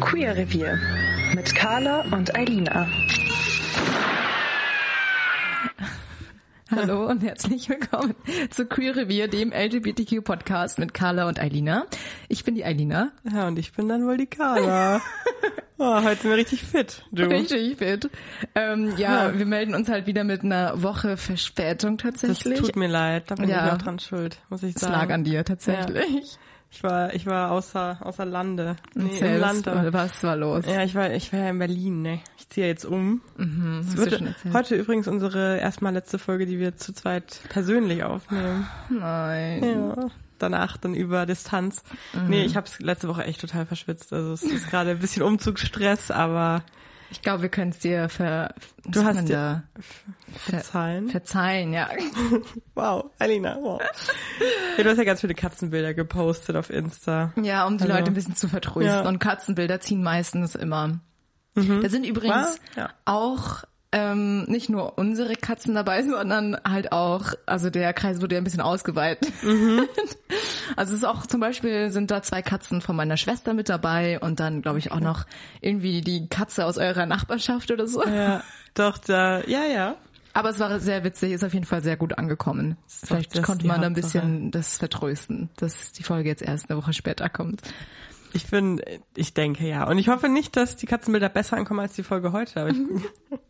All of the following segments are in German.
Queer Revier mit Carla und Eilina. Hallo und herzlich willkommen zu Queer Revier, dem LGBTQ-Podcast mit Carla und Eilina. Ich bin die Eilina. Ja, und ich bin dann wohl die Carla. oh, heute sind wir richtig fit, du. Richtig fit. Ähm, ja, ja, wir melden uns halt wieder mit einer Woche Verspätung tatsächlich. Das tut mir leid, da bin ja. ich auch dran schuld, muss ich sagen. Es lag an dir tatsächlich. Ja. Ich war, ich war außer, außer Lande. Nee, Erzähl, im Land. Was, war los? Ja, ich war, ich war ja in Berlin, ne. Ich ziehe jetzt um. Mhm, es wird heute übrigens unsere erstmal letzte Folge, die wir zu zweit persönlich aufnehmen. Nein. Ja. Danach dann über Distanz. Mhm. Nee, ich hab's letzte Woche echt total verschwitzt. Also es ist gerade ein bisschen Umzugsstress, aber ich glaube, wir können es dir ver du hast dir verzeihen. verzeihen, ja. wow, Alina, wow. Ja, du hast ja ganz viele Katzenbilder gepostet auf Insta. Ja, um die also, Leute ein bisschen zu vertrösten. Ja. Und Katzenbilder ziehen meistens immer. Mhm. Da sind übrigens ja. auch ähm, nicht nur unsere Katzen dabei, sondern halt auch, also der Kreis wurde ja ein bisschen ausgeweitet. Mhm. Also es ist auch zum Beispiel sind da zwei Katzen von meiner Schwester mit dabei und dann glaube ich auch noch irgendwie die Katze aus eurer Nachbarschaft oder so. Ja, doch da, ja, ja. Aber es war sehr witzig, ist auf jeden Fall sehr gut angekommen. Vielleicht konnte man da ein bisschen das vertrösten, dass die Folge jetzt erst eine Woche später kommt. Ich bin, ich denke ja. Und ich hoffe nicht, dass die Katzenbilder besser ankommen als die Folge heute. Aber ich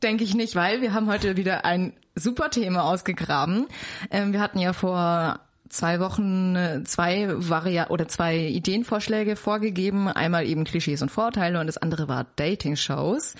denke ich nicht, weil wir haben heute wieder ein super Thema ausgegraben. Ähm, wir hatten ja vor zwei Wochen äh, zwei Varia oder zwei Ideenvorschläge vorgegeben. Einmal eben Klischees und Vorteile und das andere war Dating-Shows.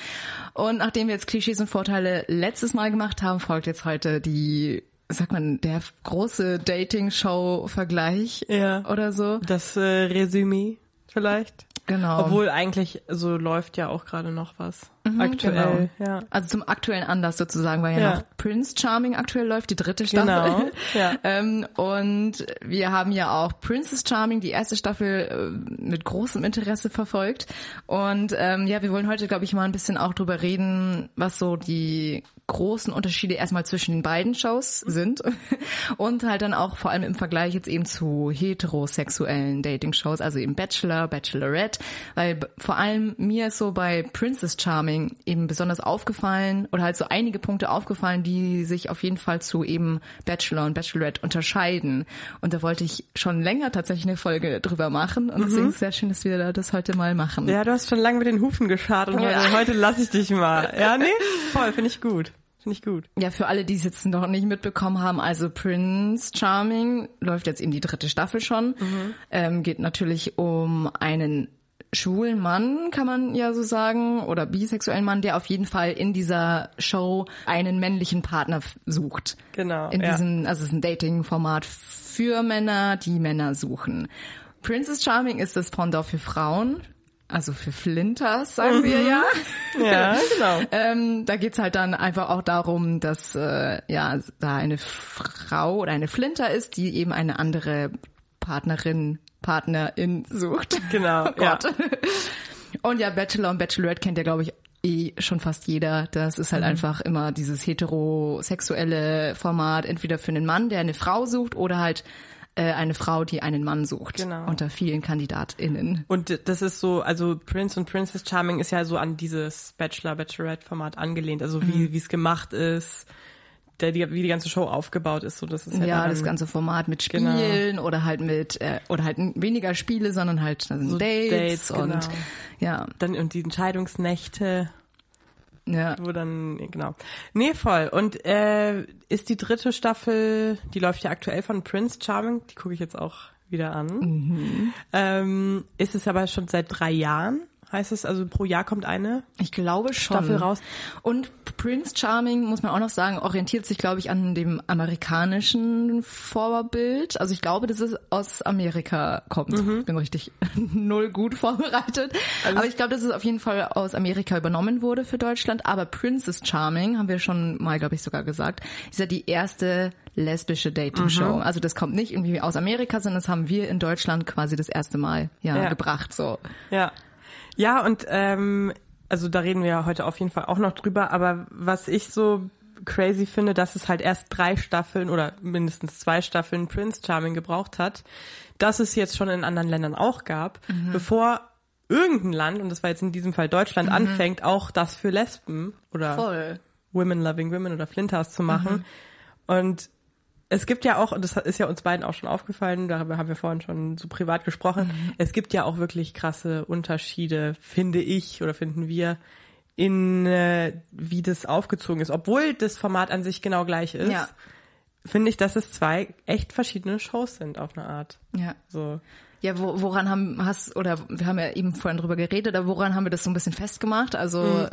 Und nachdem wir jetzt Klischees und Vorteile letztes Mal gemacht haben, folgt jetzt heute die sagt man, der große Dating-Show-Vergleich ja. oder so. Das äh, Resümee vielleicht. Genau. Obwohl eigentlich so läuft ja auch gerade noch was. Mhm, aktuell, genau. ja. Also zum aktuellen Anlass sozusagen, weil ja, ja, noch Prince Charming aktuell läuft, die dritte Staffel. Genau, ja. ähm, und wir haben ja auch Princess Charming, die erste Staffel, äh, mit großem Interesse verfolgt. Und ähm, ja, wir wollen heute, glaube ich, mal ein bisschen auch drüber reden, was so die großen Unterschiede erstmal zwischen den beiden Shows sind und halt dann auch vor allem im Vergleich jetzt eben zu heterosexuellen Dating-Shows, also eben Bachelor, Bachelorette, weil vor allem mir ist so bei Princess Charming eben besonders aufgefallen oder halt so einige Punkte aufgefallen, die sich auf jeden Fall zu eben Bachelor und Bachelorette unterscheiden. Und da wollte ich schon länger tatsächlich eine Folge drüber machen und mhm. deswegen ist es sehr schön, dass wir das heute mal machen. Ja, du hast schon lange mit den Hufen geschart und ja. heute, lasse ich dich mal. Ja, nee, voll, finde ich gut. Finde ich gut. Ja, für alle, die es jetzt noch nicht mitbekommen haben, also Prince Charming läuft jetzt in die dritte Staffel schon. Mhm. Ähm, geht natürlich um einen schwulen Mann, kann man ja so sagen, oder bisexuellen Mann, der auf jeden Fall in dieser Show einen männlichen Partner sucht. Genau. In ja. diesem, also es ist ein Dating-Format für Männer, die Männer suchen. Princess Charming ist das Pendant für Frauen, also für Flinters, sagen mhm. wir ja. Ja, genau. ähm, da geht's halt dann einfach auch darum, dass äh, ja da eine Frau oder eine Flinter ist, die eben eine andere Partnerin, Partnerin sucht. Genau, oh ja. Und ja, Bachelor und Bachelorette kennt ja, glaube ich, eh schon fast jeder. Das ist halt mhm. einfach immer dieses heterosexuelle Format, entweder für einen Mann, der eine Frau sucht, oder halt äh, eine Frau, die einen Mann sucht. Genau. Unter vielen KandidatInnen. Und das ist so, also Prince und Princess Charming ist ja so an dieses Bachelor-Bachelorette-Format angelehnt. Also wie mhm. es gemacht ist. Der, die, wie die ganze Show aufgebaut ist, so das ist halt ja das ganze Format mit genau. Spielen genau. oder halt mit äh, oder halt weniger Spiele, sondern halt so Dates, Dates und genau. ja dann und die Entscheidungsnächte ja. Wo dann, genau. Nee, voll. Und äh, ist die dritte Staffel, die läuft ja aktuell von Prince Charming, die gucke ich jetzt auch wieder an. Mhm. Ähm, ist es aber schon seit drei Jahren, heißt es. Also pro Jahr kommt eine. Ich glaube schon. Staffel raus. Und Prince Charming, muss man auch noch sagen, orientiert sich, glaube ich, an dem amerikanischen Vorbild. Also ich glaube, dass es aus Amerika kommt. Mhm. Ich bin richtig null gut vorbereitet. Aber ich glaube, dass es auf jeden Fall aus Amerika übernommen wurde für Deutschland. Aber Princess Charming, haben wir schon mal, glaube ich, sogar gesagt, ist ja die erste lesbische Dating-Show. Mhm. Also das kommt nicht irgendwie aus Amerika, sondern das haben wir in Deutschland quasi das erste Mal ja, Ja. gebracht. So. Ja. Ja, und ähm, also da reden wir ja heute auf jeden Fall auch noch drüber, aber was ich so crazy finde, dass es halt erst drei Staffeln oder mindestens zwei Staffeln Prince Charming gebraucht hat, dass es jetzt schon in anderen Ländern auch gab, bevor irgendein Land, und das war jetzt in diesem Fall Deutschland, anfängt, auch das für Lesben oder Voll. Women Loving Women oder Flinters zu machen. Und es gibt ja auch, und das ist ja uns beiden auch schon aufgefallen, darüber haben wir vorhin schon so privat gesprochen, es gibt ja auch wirklich krasse Unterschiede, finde ich oder finden wir, in äh, wie das aufgezogen ist. Obwohl das Format an sich genau gleich ist, Ja. finde ich, dass es zwei echt verschiedene Shows sind auf eine Art. Ja. So. Ja, wo, woran haben hast oder wir haben ja eben vorhin drüber geredet, aber woran haben wir das so ein bisschen festgemacht? Also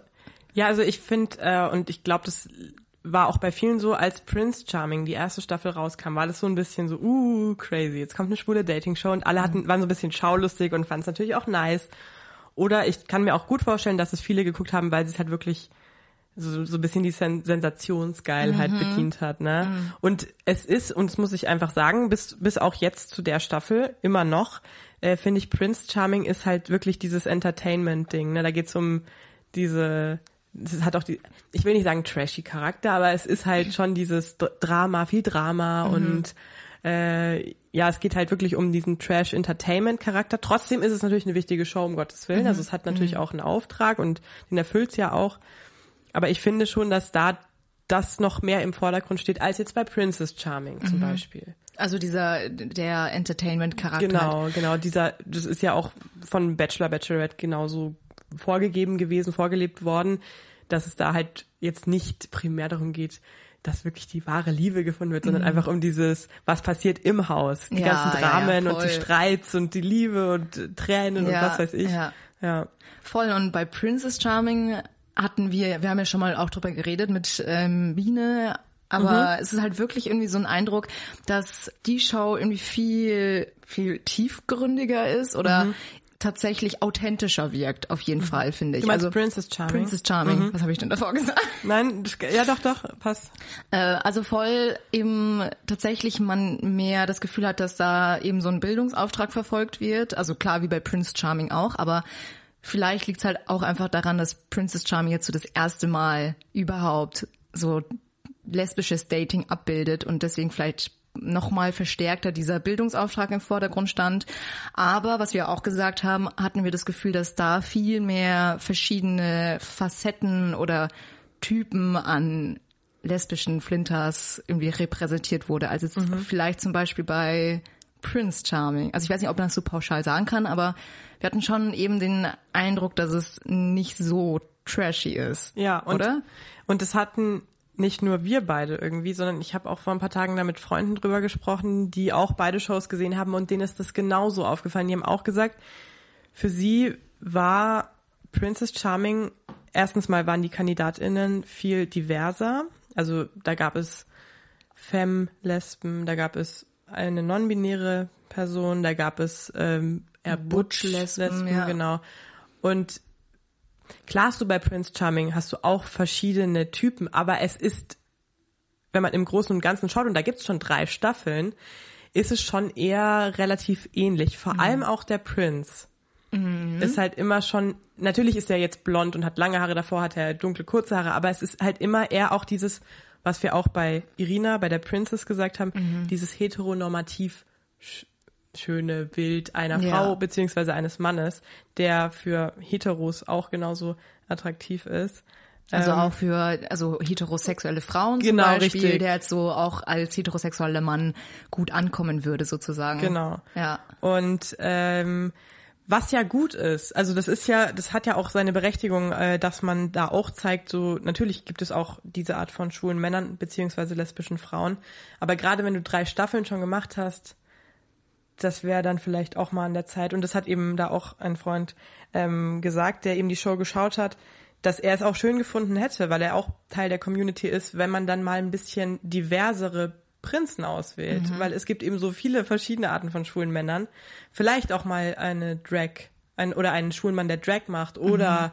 Ja, also ich finde, äh, und ich glaube, das war auch bei vielen so, als Prince Charming die erste Staffel rauskam, war das so ein bisschen so, uh, crazy, jetzt kommt eine schwule Dating-Show und alle hatten, waren so ein bisschen schaulustig und fanden es natürlich auch nice. Oder ich kann mir auch gut vorstellen, dass es viele geguckt haben, weil sie es halt wirklich so, so ein bisschen die Sen Sensationsgeilheit bedient hat, ne? Und es ist, und das muss ich einfach sagen, bis, bis auch jetzt zu der Staffel, immer noch, äh, finde ich, Prince Charming ist halt wirklich dieses Entertainment-Ding, ne? Da geht's um diese, es hat auch die, ich will nicht sagen trashy Charakter, aber es ist halt schon dieses Drama, viel Drama und äh, ja, es geht halt wirklich um diesen Trash-Entertainment-Charakter. Trotzdem ist es natürlich eine wichtige Show, um Gottes Willen. Also es hat natürlich auch einen Auftrag und den erfüllt's ja auch. Aber ich finde schon, dass da das noch mehr im Vordergrund steht, als jetzt bei Princess Charming zum Beispiel. also dieser der Entertainment-Charakter. Genau, genau. Dieser, das ist ja auch von Bachelor, Bachelorette genauso vorgegeben gewesen, vorgelebt worden, dass es da halt jetzt nicht primär darum geht, dass wirklich die wahre Liebe gefunden wird, sondern einfach um dieses, was passiert im Haus, die Mhm. Ja, ganzen ja, Dramen und die. Streits und die Liebe und Tränen und Ja, was weiß ich. ja. ja. Voll. Und bei Princess Charming hatten wir, wir haben ja schon mal auch drüber geredet mit ähm, Biene, aber es ist halt wirklich irgendwie so ein Eindruck, dass die Show irgendwie viel, viel tiefgründiger ist oder tatsächlich authentischer wirkt, auf jeden Fall, finde ich. Du meinst also Princess Charming? Princess Charming, was habe ich denn davor gesagt? Nein, ja doch, doch, passt. Äh, also voll eben tatsächlich man mehr das Gefühl hat, dass da eben so ein Bildungsauftrag verfolgt wird. Also klar, wie bei Prince Charming auch, aber vielleicht liegt es halt auch einfach daran, dass Princess Charming jetzt so das erste Mal überhaupt so lesbisches Dating abbildet und deswegen vielleicht nochmal verstärkter dieser Bildungsauftrag im Vordergrund stand. Aber was wir auch gesagt haben, hatten wir das Gefühl, dass da viel mehr verschiedene Facetten oder Typen an lesbischen Flinters irgendwie repräsentiert wurde. Also jetzt vielleicht zum Beispiel bei Prince Charming. Also ich weiß nicht, ob man das so pauschal sagen kann, aber wir hatten schon eben den Eindruck, dass es nicht so trashy ist. Ja, und, oder? Und das hatten nicht nur wir beide irgendwie, sondern ich habe auch vor ein paar Tagen da mit Freunden drüber gesprochen, die auch beide Shows gesehen haben und denen ist das genauso aufgefallen. Die haben auch gesagt, für sie war Princess Charming, erstens mal waren die KandidatInnen viel diverser. Also da gab es Femme, Lesben, da gab es eine non-binäre Person, da gab es ähm, eher Butch-Lesben, Butch-Lesben, ja. genau. Und klar hast du bei Prince Charming, hast du auch verschiedene Typen, aber es ist, wenn man im Großen und Ganzen schaut, und da gibt's schon drei Staffeln, ist es schon eher relativ ähnlich. Vor allem auch der Prince. Ist halt immer schon, natürlich ist er jetzt blond und hat lange Haare, davor hat er dunkle, kurze Haare, aber es ist halt immer eher auch dieses, was wir auch bei Irina, bei der Princess gesagt haben, dieses heteronormativ schöne Bild einer Ja. Frau beziehungsweise eines Mannes, der für Heteros auch genauso attraktiv ist. Also Ähm, auch für also heterosexuelle Frauen Genau, zum Beispiel, richtig. der jetzt so auch als heterosexueller Mann gut ankommen würde sozusagen. Genau. Ja. Und ähm, was ja gut ist, also das ist ja, das hat ja auch seine Berechtigung, äh, dass man da auch zeigt, so natürlich gibt es auch diese Art von schwulen Männern beziehungsweise lesbischen Frauen, aber gerade wenn du drei Staffeln schon gemacht hast, das wäre dann vielleicht auch mal an der Zeit. Und das hat eben da auch ein Freund ähm, gesagt, der eben die Show geschaut hat, dass er es auch schön gefunden hätte, weil er auch Teil der Community ist, wenn man dann mal ein bisschen diversere Prinzen auswählt, Mhm. weil es gibt eben so viele verschiedene Arten von schwulen Männern. Vielleicht auch mal eine Drag, ein, oder einen schwulen Mann, der Drag macht, oder Mhm.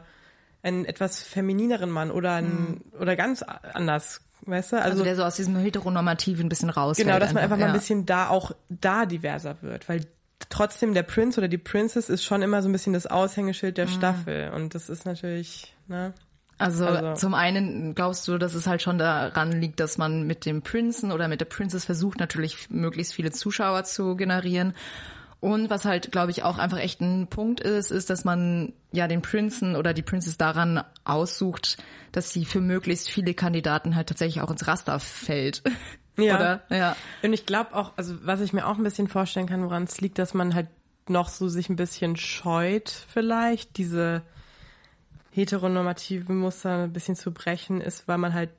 einen etwas feminineren Mann oder ein, oder ganz anders, weißt du? Also, Also, der so aus diesem heteronormativen ein bisschen rausfällt. genau, dass man einfach mal ein bisschen da auch da diverser wird, weil trotzdem der Prinz oder die Princess ist schon immer so ein bisschen das Aushängeschild Mhm. der Staffel und das ist natürlich, ne? Also, Also- zum einen glaubst du, dass es halt schon daran liegt, dass man mit dem Prinzen oder mit der Princess versucht, natürlich möglichst viele Zuschauer zu generieren. Und was halt, glaube ich, auch einfach echt ein Punkt ist, ist, dass man ja den Prinzen oder die Princess daran aussucht, dass sie für möglichst viele Kandidaten halt tatsächlich auch ins Raster fällt. Ja. Oder? Ja. Und ich glaube auch, also was ich mir auch ein bisschen vorstellen kann, woran es liegt, dass man halt noch so sich ein bisschen scheut vielleicht, diese heteronormativen Muster ein bisschen zu brechen, ist, weil man halt,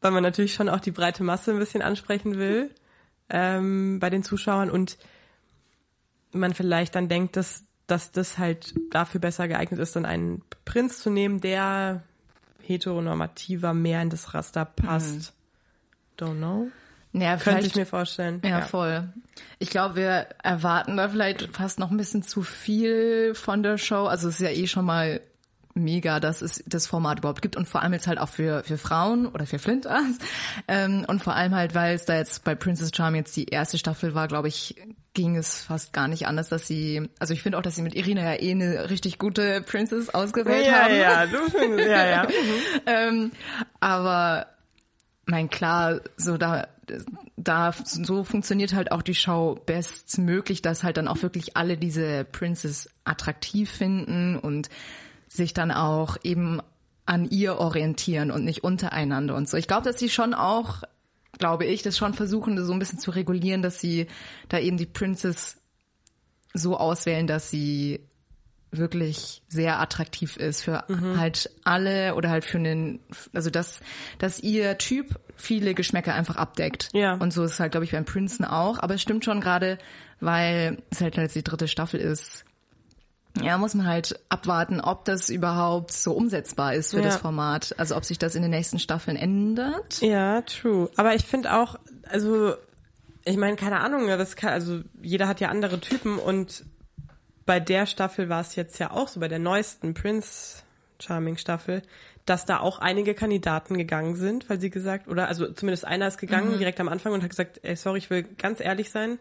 weil man natürlich schon auch die breite Masse ein bisschen ansprechen will ähm, bei den Zuschauern und man vielleicht dann denkt, dass, dass das halt dafür besser geeignet ist, dann einen Prinz zu nehmen, der heteronormativer mehr in das Raster passt. Don't know. Ja, Könnte ich mir vorstellen. Ja, voll. Ich glaube, wir erwarten da vielleicht fast noch ein bisschen zu viel von der Show. Also es ist ja eh schon mal mega, dass es das Format überhaupt gibt und vor allem jetzt halt auch für, für Frauen oder für Flinters. Ähm, und vor allem halt, weil es da jetzt bei Princess Charm jetzt die erste Staffel war, glaube ich, ging es fast gar nicht anders, dass sie, also ich finde auch, dass sie mit Irina ja eh eine richtig gute Princess ausgewählt ja, haben. ja, du findest, ja, ja. ähm, aber mein klar, so da, da so funktioniert halt auch die Show bestmöglich, dass halt dann auch wirklich alle diese Princess attraktiv finden und sich dann auch eben an ihr orientieren und nicht untereinander und so. Ich glaube, dass sie schon auch, glaube ich, das schon versuchen, das so ein bisschen zu regulieren, dass sie da eben die Princess so auswählen, dass sie wirklich sehr attraktiv ist für Mhm. halt alle oder halt für einen, also dass, dass ihr Typ viele Geschmäcker einfach abdeckt. Ja. Und so ist es halt, glaube ich, beim Prinzen auch. Aber es stimmt schon gerade, weil es halt jetzt die dritte Staffel ist. Ja, muss man halt abwarten, ob das überhaupt so umsetzbar ist für Ja. das Format. Also ob sich das in den nächsten Staffeln ändert. Ja, true. Aber ich finde auch, also, ich meine, keine Ahnung, das kann, also jeder hat ja andere Typen und bei der Staffel war es jetzt ja auch so, bei der neuesten Prince Charming Staffel, dass da auch einige Kandidaten gegangen sind, weil sie gesagt, oder also zumindest einer ist gegangen direkt am Anfang und hat gesagt, ey, sorry, ich will ganz ehrlich sein,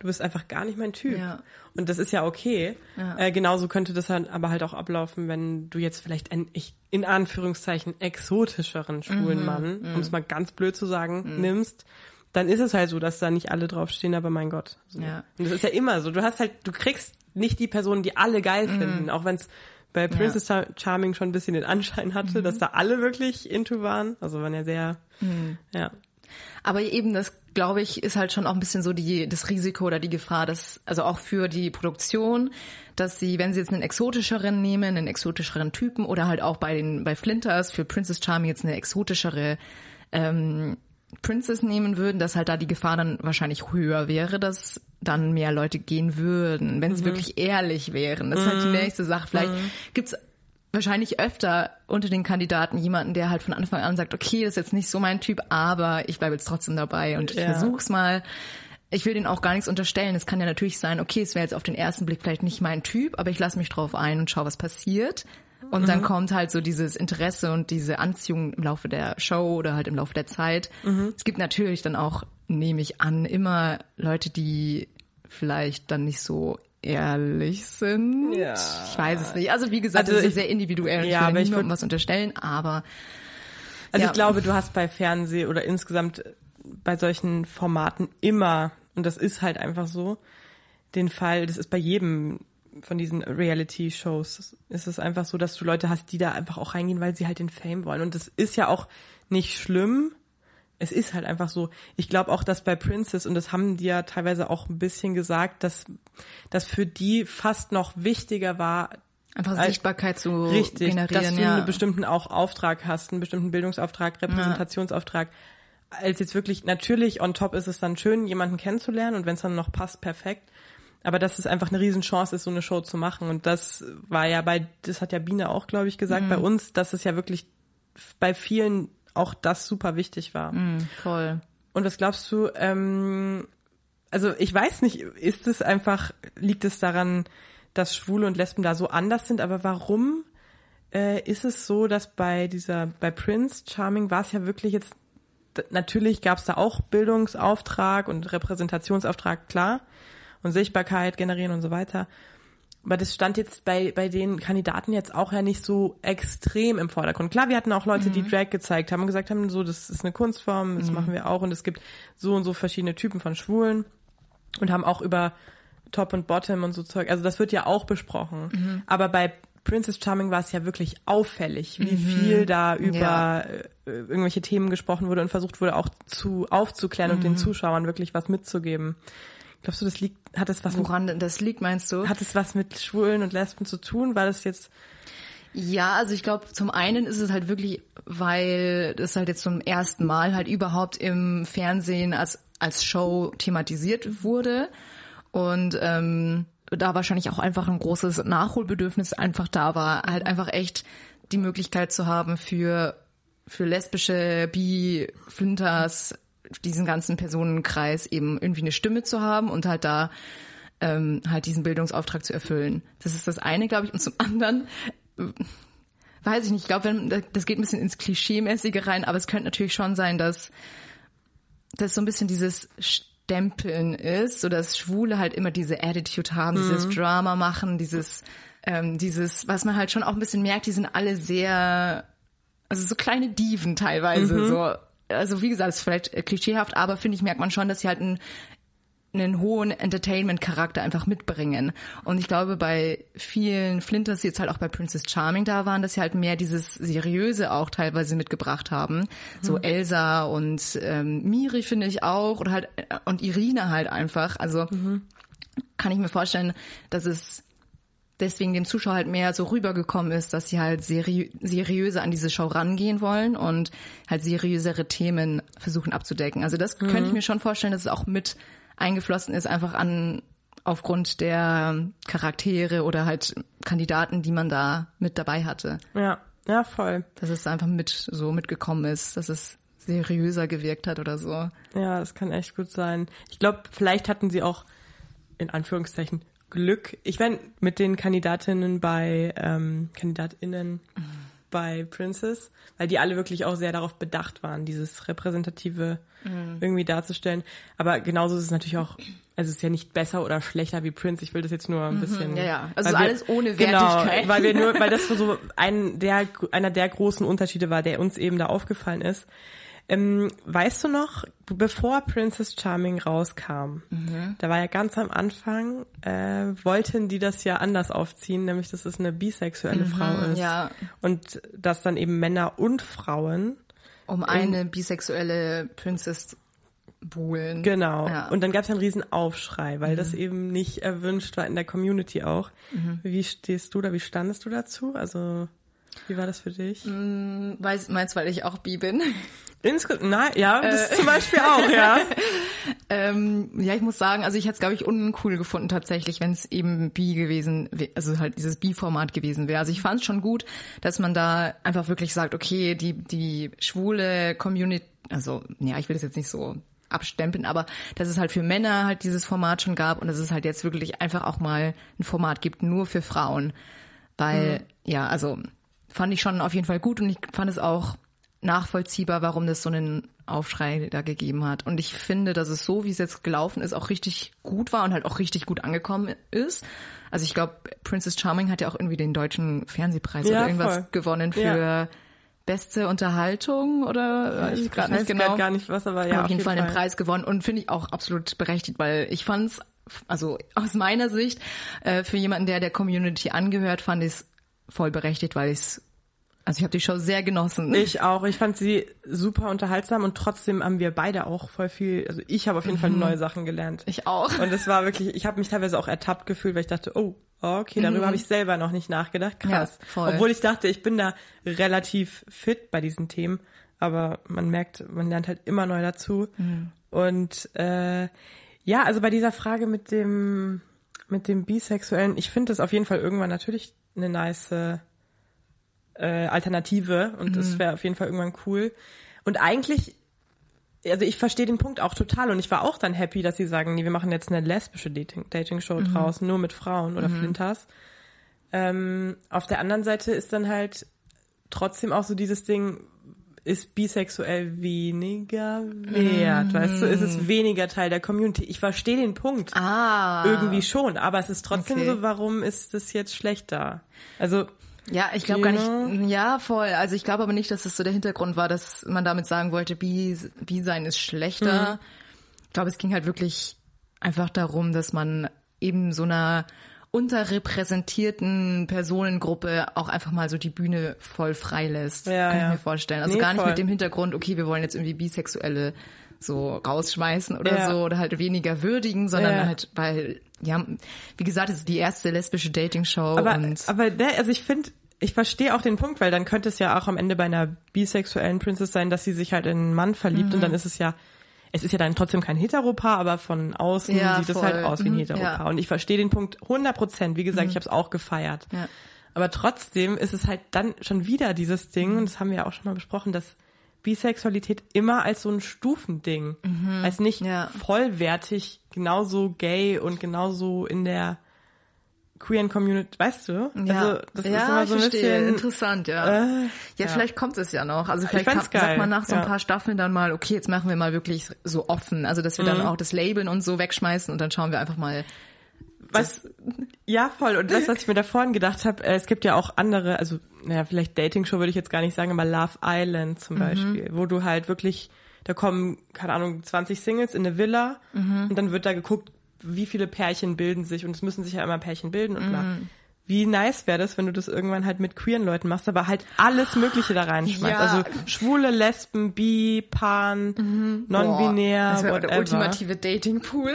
du bist einfach gar nicht mein Typ. Ja. Und das ist ja okay. Ja. Äh, genauso könnte das dann aber halt auch ablaufen, wenn du jetzt vielleicht einen, ich, in Anführungszeichen, exotischeren schwulen Mhm. Mann, um es mal ganz blöd zu sagen, nimmst, dann ist es halt so, dass da nicht alle draufstehen, aber mein Gott. So. Ja. Und das ist ja immer so. Du hast halt, du kriegst nicht die Personen, die alle geil Mhm. finden, auch wenn es bei Princess Char- Charming schon ein bisschen den Anschein hatte, Mhm. dass da alle wirklich into waren. Also waren ja sehr, ja. Aber eben das, glaube ich, ist halt schon auch ein bisschen so die, das Risiko oder die Gefahr, dass, also auch für die Produktion, dass sie, wenn sie jetzt einen exotischeren nehmen, einen exotischeren Typen oder halt auch bei den, bei Flinters für Princess Charming jetzt eine exotischere, ähm, Princess nehmen würden, dass halt da die Gefahr dann wahrscheinlich höher wäre, dass dann mehr Leute gehen würden, wenn sie wirklich ehrlich wären. Das ist halt die nächste Sache. Vielleicht gibt's wahrscheinlich öfter unter den Kandidaten jemanden, der halt von Anfang an sagt, okay, das ist jetzt nicht so mein Typ, aber ich bleibe jetzt trotzdem dabei und ich Ja. versuch's mal. Ich will denen auch gar nichts unterstellen. Es kann ja natürlich sein, okay, es wäre jetzt auf den ersten Blick vielleicht nicht mein Typ, aber ich lasse mich drauf ein und schau, was passiert. Und dann kommt halt so dieses Interesse und diese Anziehung im Laufe der Show oder halt im Laufe der Zeit. Es gibt natürlich dann auch, nehme ich an, immer Leute, die vielleicht dann nicht so ehrlich sind. Ja. Ich weiß es nicht. Also wie gesagt, Also das ist sehr individuell. Ja, ich will niemandem was unterstellen, aber Also Ja. ich glaube, du hast bei Fernseh oder insgesamt bei solchen Formaten immer, und das ist halt einfach so, den Fall, das ist bei jedem von diesen Reality-Shows, ist es einfach so, dass du Leute hast, die da einfach auch reingehen, weil sie halt den Fame wollen. Und das ist ja auch nicht schlimm. Es ist halt einfach so. Ich glaube auch, dass bei Princess, und das haben die ja teilweise auch ein bisschen gesagt, dass, dass für die fast noch wichtiger war, einfach Sichtbarkeit zu Richtig, generieren. dass du ja. einen bestimmten auch Auftrag hast, einen bestimmten Bildungsauftrag, Repräsentationsauftrag, als jetzt wirklich, natürlich on top ist es dann schön, jemanden kennenzulernen und wenn es dann noch passt, perfekt. Aber dass es einfach eine Riesenchance ist, so eine Show zu machen. Und das war ja bei, das hat ja Biene auch, glaube ich, gesagt, bei uns, dass es ja wirklich bei vielen auch das super wichtig war. Mhm, voll. Und was glaubst du, ähm, also ich weiß nicht, ist es einfach, liegt es daran, dass Schwule und Lesben da so anders sind, aber warum äh, ist es so, dass bei dieser, bei Prince Charming war es ja wirklich jetzt, natürlich gab es da auch Bildungsauftrag und Repräsentationsauftrag, klar, und Sichtbarkeit generieren und so weiter. Aber das stand jetzt bei, bei den Kandidaten jetzt auch ja nicht so extrem im Vordergrund. Klar, wir hatten auch Leute, die Drag gezeigt haben und gesagt haben, so, das ist eine Kunstform, das machen wir auch und es gibt so und so verschiedene Typen von Schwulen und haben auch über Top und Bottom und so Zeug. Also das wird ja auch besprochen. Aber bei Princess Charming war es ja wirklich auffällig, wie viel da über Ja. äh, irgendwelche Themen gesprochen wurde und versucht wurde auch zu aufzuklären und den Zuschauern wirklich was mitzugeben. Glaubst du, das liegt, hat es was Woran denn das liegt, meinst du? hat es was mit Schwulen und Lesben zu tun? War das jetzt Ja, also ich glaube, zum einen ist es halt wirklich, weil das halt jetzt zum ersten Mal halt überhaupt im Fernsehen als, als Show thematisiert wurde. Und ähm, da wahrscheinlich auch einfach ein großes Nachholbedürfnis einfach da war, halt einfach echt die Möglichkeit zu haben für, für lesbische, bi, Flinters, diesen ganzen Personenkreis eben irgendwie eine Stimme zu haben und halt da ähm, halt diesen Bildungsauftrag zu erfüllen. Das ist das eine, glaube ich. Und zum anderen äh, weiß ich nicht, ich glaube, wenn das geht ein bisschen ins Klischee-mäßige rein, aber es könnte natürlich schon sein, dass das so ein bisschen dieses Stempeln ist, so dass Schwule halt immer diese Attitude haben, dieses Drama machen, dieses, ähm, dieses, was man halt schon auch ein bisschen merkt, die sind alle sehr, also so kleine Diven teilweise, so. Also wie gesagt, ist vielleicht äh, klischeehaft, aber finde ich, merkt man schon, dass sie halt ein, einen hohen Entertainment-Charakter einfach mitbringen. Und ich glaube, bei vielen Flinters, die jetzt halt auch bei Princess Charming da waren, dass sie halt mehr dieses Seriöse auch teilweise mitgebracht haben. So Elsa und ähm, Miri finde ich auch oder halt äh, und Irina halt einfach. Also kann ich mir vorstellen, dass es deswegen dem Zuschauer halt mehr so rübergekommen ist, dass sie halt seri seriöser an diese Show rangehen wollen und halt seriösere Themen versuchen abzudecken. Also das könnte ich mir schon vorstellen, dass es auch mit eingeflossen ist, einfach an aufgrund der Charaktere oder halt Kandidaten, die man da mit dabei hatte. ja, ja voll. Dass es einfach mit so mitgekommen ist, dass es seriöser gewirkt hat oder so. Ja, das kann echt gut sein. Ich glaube, vielleicht hatten sie auch in Anführungszeichen Glück. Ich meine, mit den Kandidatinnen bei ähm, Kandidatinnen bei Princess, weil die alle wirklich auch sehr darauf bedacht waren, dieses repräsentative irgendwie darzustellen. Aber genauso ist es natürlich auch, also es ist ja nicht besser oder schlechter wie Prince. Ich will das jetzt nur ein bisschen. Ja, ja. Also weil wir- alles ohne Genau, Wertigkeit. weil wir nur, weil das so ein der einer der großen Unterschiede war, der uns eben da aufgefallen ist. Ähm, weißt du noch, bevor Princess Charming rauskam, Mhm. da war ja ganz am Anfang, äh, wollten die das ja anders aufziehen, nämlich dass es eine bisexuelle Frau ist. Mhm, ja. Und dass dann eben Männer und Frauen, Um eine bisexuelle Princess buhlen. genau. Ja. Und dann gab es einen riesen Aufschrei, weil das eben nicht erwünscht war in der Community auch. Wie stehst du da, wie standest du dazu? Also, wie war das für dich? Weiß, meinst, weil ich auch bi bin? Insgesamt, nein, ja, das zum Beispiel auch, ja. Ähm, ja, ich muss sagen, also ich hätte es, glaube ich, uncool gefunden tatsächlich, wenn es eben bi gewesen wäre, also halt dieses bi-Format gewesen wäre. Also ich fand es schon gut, dass man da einfach wirklich sagt, okay, die, die schwule Community, also ja, ich will das jetzt nicht so abstempeln, aber dass es halt für Männer halt dieses Format schon gab und dass es halt jetzt wirklich einfach auch mal ein Format gibt, nur für Frauen. Weil, ja, also fand ich schon auf jeden Fall gut und ich fand es auch nachvollziehbar, warum das so einen Aufschrei da gegeben hat. Und ich finde, dass es so, wie es jetzt gelaufen ist, auch richtig gut war und halt auch richtig gut angekommen ist. Also ich glaube, Princess Charming hat ja auch irgendwie den deutschen Fernsehpreis Ja, oder irgendwas voll. gewonnen für Ja. beste Unterhaltung oder weiß ich gerade weiß nicht genau. gar nicht was, aber ja, auf jeden Fall einen Preis gewonnen und finde ich auch absolut berechtigt, weil ich fand's, also aus meiner Sicht, äh, für jemanden, der der Community angehört, fand ich es voll berechtigt, weil ich's, also ich habe die Show sehr genossen. Ich auch. Ich fand sie super unterhaltsam und trotzdem haben wir beide auch voll viel, also ich habe auf jeden Fall neue Sachen gelernt. Ich auch. Und es war wirklich, ich habe mich teilweise auch ertappt gefühlt, weil ich dachte, oh, okay, darüber habe ich selber noch nicht nachgedacht. Krass. Ja, voll. Obwohl ich dachte, ich bin da relativ fit bei diesen Themen. aber man merkt, man lernt halt immer neu dazu. Und äh, ja, also bei dieser Frage mit dem mit dem Bisexuellen, ich finde das auf jeden Fall irgendwann natürlich eine nice äh, Alternative und das wäre auf jeden Fall irgendwann cool. Und eigentlich, also ich verstehe den Punkt auch total und ich war auch dann happy, dass sie sagen, nee, wir machen jetzt eine lesbische Dating, Dating Show draus, nur mit Frauen oder Flinters. Ähm, auf der anderen Seite ist dann halt trotzdem auch so dieses Ding, ist bisexuell weniger wert, weißt du? Ist es weniger Teil der Community? Ich verstehe den Punkt. Ah. Irgendwie schon, aber es ist trotzdem Okay. so, warum ist das jetzt schlechter? Also, Ja, ich glaube gar nicht. Ja, voll. Also ich glaube aber nicht, dass das so der Hintergrund war, dass man damit sagen wollte, bi, bi sein ist schlechter. Ich glaube, es ging halt wirklich einfach darum, dass man eben so einer unterrepräsentierten Personengruppe auch einfach mal so die Bühne voll frei lässt. Ja, Kann ja. ich mir vorstellen. Also Nee, gar nicht voll. mit dem Hintergrund, okay, wir wollen jetzt irgendwie Bisexuelle so rausschmeißen oder Ja. so oder halt weniger würdigen, sondern Ja. halt, weil, ja, wie gesagt, es ist die erste lesbische Dating-Show aber, und aber ne, also ich finde, ich verstehe auch den Punkt, weil dann könnte es ja auch am Ende bei einer bisexuellen Princess sein, dass sie sich halt in einen Mann verliebt und Mhm. dann ist es ja, es ist ja dann trotzdem kein Heteropaar, aber von außen Ja, sieht es voll. halt aus wie ein Mhm, Heteropaar. ja. Und ich verstehe den Punkt 100 Prozent. Wie gesagt, ich habe es auch gefeiert. Ja. Aber trotzdem ist es halt dann schon wieder dieses Ding, und das haben wir ja auch schon mal besprochen, dass Bisexualität immer als so ein Stufending, als nicht Ja. vollwertig, genauso gay und genauso in der queeren Community, weißt du? Ja, Also das ja ist immer so ein verstehe. bisschen interessant, ja. äh, ja, vielleicht kommt es ja noch. Also vielleicht kann, sagt man nach so ein ja. paar Staffeln dann mal, okay, jetzt machen wir mal wirklich so offen. Also dass wir Mhm. dann auch das Labeln und so wegschmeißen und dann schauen wir einfach mal. Was, ja, voll. Und das, was ich mir da vorhin gedacht habe, äh, es gibt ja auch andere, also, naja, vielleicht Dating-Show würde ich jetzt gar nicht sagen, aber Love Island Mhm. zum Beispiel, wo du halt wirklich, da kommen, keine Ahnung, 20 Singles in eine Villa Mhm. und dann wird da geguckt, wie viele Pärchen bilden sich und es müssen sich ja immer Pärchen bilden und. Mhm. Wie nice wäre das, wenn du das irgendwann halt mit queeren Leuten machst, aber halt alles Mögliche da reinschmeißt. Ja. Also schwule, Lesben, bi, pan, non-binär, Boah, das wäre der ultimative Dating-Pool.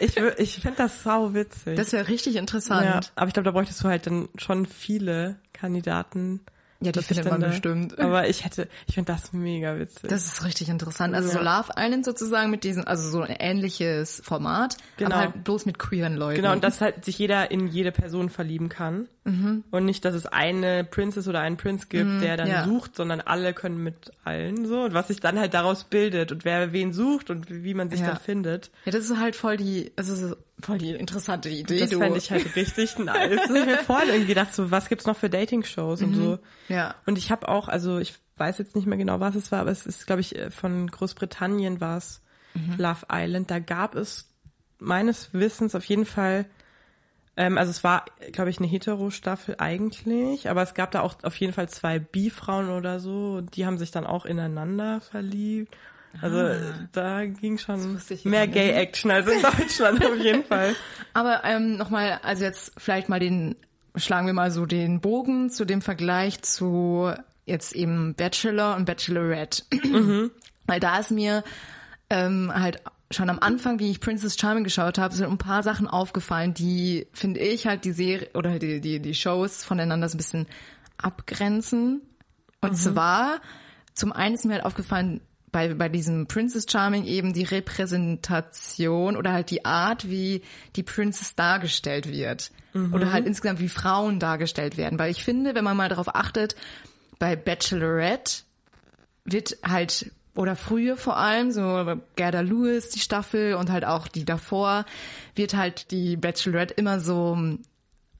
Ich ich finde das sau witzig. Das wäre richtig Ja, interessant. aber ich glaube, da bräuchtest du halt dann schon viele Kandidaten. Ja, die ich findet man da- bestimmt. Aber ich hätte, ich finde das mega witzig. Das ist richtig interessant. Also so Love Island sozusagen mit diesem, also so ein ähnliches Format, Genau. aber halt bloß mit queeren Leuten. genau, und dass halt sich jeder in jede Person verlieben kann. Mhm. Und nicht, dass es eine Princess oder einen Prinz gibt, der dann ja. sucht, sondern alle können mit allen so. Und was sich dann halt daraus bildet und wer wen sucht und wie man sich Ja. dann findet. Ja, das ist halt voll die, also so voll die interessante Idee. Das fände ich halt richtig nice. Das ich mir vorhin irgendwie gedacht, so, was gibt's noch für Dating-Shows und so. Mhm. Ja. Und ich habe auch, also ich weiß jetzt nicht mehr genau, was es war, aber es ist, glaube ich, äh, von Großbritannien war es Mhm. Love Island. Da gab es meines Wissens auf jeden Fall, ähm, also es war, glaube ich, eine Hetero-Staffel eigentlich, aber es gab da auch auf jeden Fall zwei Bi-Frauen oder so, und die haben sich dann auch ineinander verliebt. Also äh, da ging schon Ah. mehr. Gay-Action als in Deutschland auf jeden Fall. Aber ähm, nochmal, also jetzt vielleicht mal den, schlagen wir mal so den Bogen zu dem Vergleich zu jetzt eben Bachelor und Bachelorette. Weil da ist mir ähm, halt schon am Anfang, wie ich Princess Charming geschaut habe, sind ein paar Sachen aufgefallen, die, finde ich, halt die Serie oder die, die, die Shows voneinander so ein bisschen abgrenzen. Und zwar, zum einen ist mir halt aufgefallen, bei, bei diesem Princess Charming eben die Repräsentation oder halt die Art, wie die Princess dargestellt wird. Oder halt insgesamt, wie Frauen dargestellt werden. Weil ich finde, wenn man mal darauf achtet, bei Bachelorette wird halt, oder früher vor allem, so Gerda Lewis, die Staffel und halt auch die davor, wird halt die Bachelorette immer so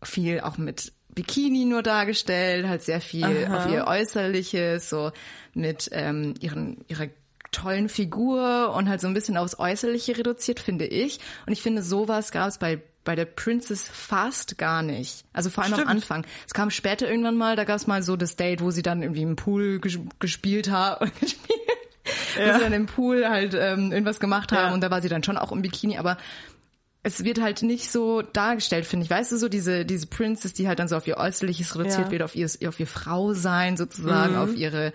viel auch mit Bikini nur dargestellt, halt sehr viel auf ihr Äußerliches, so mit ähm, ihren, ihrer tollen Figur und halt so ein bisschen aufs Äußerliche reduziert, finde ich. Und ich finde, sowas gab es bei bei der Princess fast gar nicht. Also vor allem Stimmt. am Anfang. Es kam später irgendwann mal, da gab es mal so das Date, wo sie dann irgendwie im Pool ges gespielt haben. gespielt, Wo sie dann im Pool halt ähm, irgendwas gemacht haben Ja. und da war sie dann schon auch im Bikini, aber es wird halt nicht so dargestellt, finde ich. Weißt du, so diese, diese Princess, die halt dann so auf ihr Äußerliches reduziert Ja. wird, auf ihr, auf ihr Frau sein sozusagen, auf ihre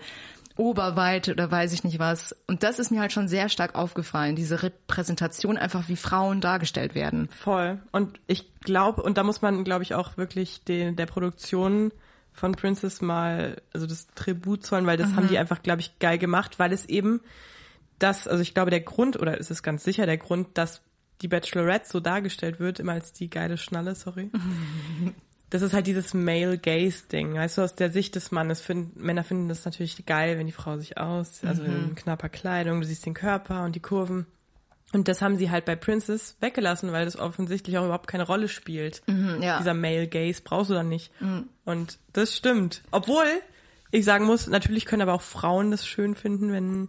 Oberweite oder weiß ich nicht was. Und das ist mir halt schon sehr stark aufgefallen, diese Repräsentation einfach, wie Frauen dargestellt werden. Voll. Und ich glaube, und da muss man, glaube ich, auch wirklich den, der Produktion von Princess mal, also das Tribut zollen, weil das haben die einfach, glaube ich, geil gemacht, weil es eben das, also ich glaube, der Grund, oder ist es ganz sicher der Grund, dass die Bachelorette so dargestellt wird, immer als die geile Schnalle, sorry. Das ist halt dieses Male Gaze Ding, weißt du, aus der Sicht des Mannes. Find, Männer finden das natürlich geil, wenn die Frau sich aus, also in knapper Kleidung, du siehst den Körper und die Kurven. Und das haben sie halt bei Princess weggelassen, weil das offensichtlich auch überhaupt keine Rolle spielt. ja. Dieser Male Gaze brauchst du dann nicht. Und das stimmt. Obwohl, ich sagen muss, natürlich können aber auch Frauen das schön finden, wenn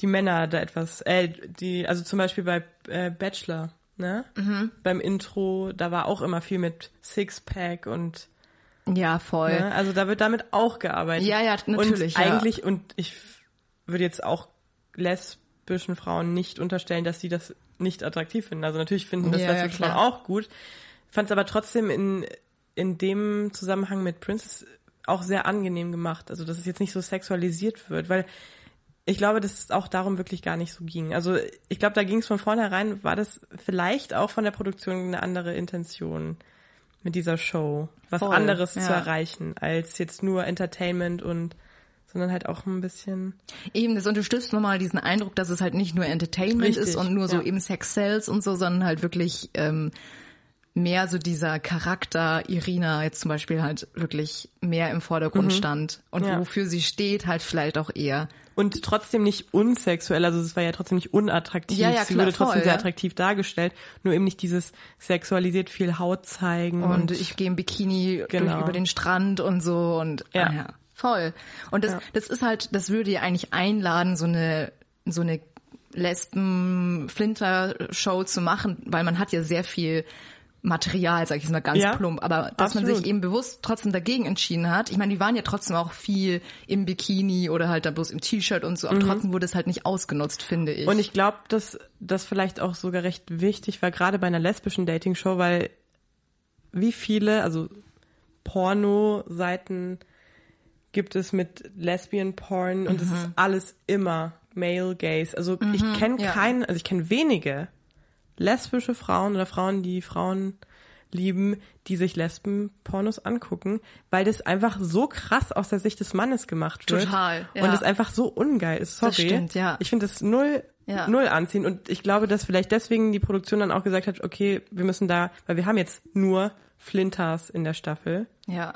die Männer da etwas, äh, die, also zum Beispiel bei äh, Bachelor, ne? Beim Intro, da war auch immer viel mit Sixpack und Ja, voll. Ne? Also da wird damit auch gearbeitet. Ja, ja, natürlich, Und ja. eigentlich, und ich würde jetzt auch lesbischen Frauen nicht unterstellen, dass sie das nicht attraktiv finden. Also natürlich finden das Ja, lesbische Frauen auch gut. Fand es aber trotzdem in, in dem Zusammenhang mit Princess auch sehr angenehm gemacht. Also dass es jetzt nicht so sexualisiert wird, weil ich glaube, dass es auch darum wirklich gar nicht so ging. Also ich glaube, da ging es von vornherein, war das vielleicht auch von der Produktion eine andere Intention mit dieser Show, was Voll, anderes ja. zu erreichen, als jetzt nur Entertainment und sondern halt auch ein bisschen. Eben, das unterstützt nochmal diesen Eindruck, dass es halt nicht nur Entertainment Richtig, ist und nur so ja. eben Sex Sells und so, sondern halt wirklich ähm, mehr so dieser Charakter Irina jetzt zum Beispiel halt wirklich mehr im Vordergrund stand und Mhm. Ja. wofür sie steht halt vielleicht auch eher. Und trotzdem nicht unsexuell, also es war ja trotzdem nicht unattraktiv. Ja, ja, Sie klar, wurde trotzdem voll, sehr attraktiv dargestellt, nur eben nicht dieses sexualisiert viel Haut zeigen. Und ich gehe im Bikini durch, Genau. über den Strand und so und Ja. ah ja voll. Und das, das ist halt, das würde ja eigentlich einladen, so eine so eine Lesben-Flinter-Show zu machen, weil man hat ja sehr viel Material, sag ich jetzt mal ganz Ja, plump, aber dass man absolut. sich eben bewusst trotzdem dagegen entschieden hat. Ich meine, die waren ja trotzdem auch viel im Bikini oder halt da bloß im T-Shirt und so, aber trotzdem wurde es halt nicht ausgenutzt, finde ich. Mhm. Und ich glaube, dass das vielleicht auch sogar recht wichtig war, gerade bei einer lesbischen Dating-Show, weil wie viele, also Porno-Seiten gibt es mit Lesbian Porn und es ist alles immer Male Gaze. Also ich kenne ja. keinen, also ich kenne wenige lesbische Frauen oder Frauen, die Frauen lieben, die sich Lesben-Pornos angucken, weil das einfach so krass aus der Sicht des Mannes gemacht wird. Total, ja. Und es einfach so ungeil ist. Sorry. Das stimmt, ja. Ich finde das null, Ja. null anziehen. Und ich glaube, dass vielleicht deswegen die Produktion dann auch gesagt hat, okay, wir müssen da, weil wir haben jetzt nur Flinters in der Staffel. ja.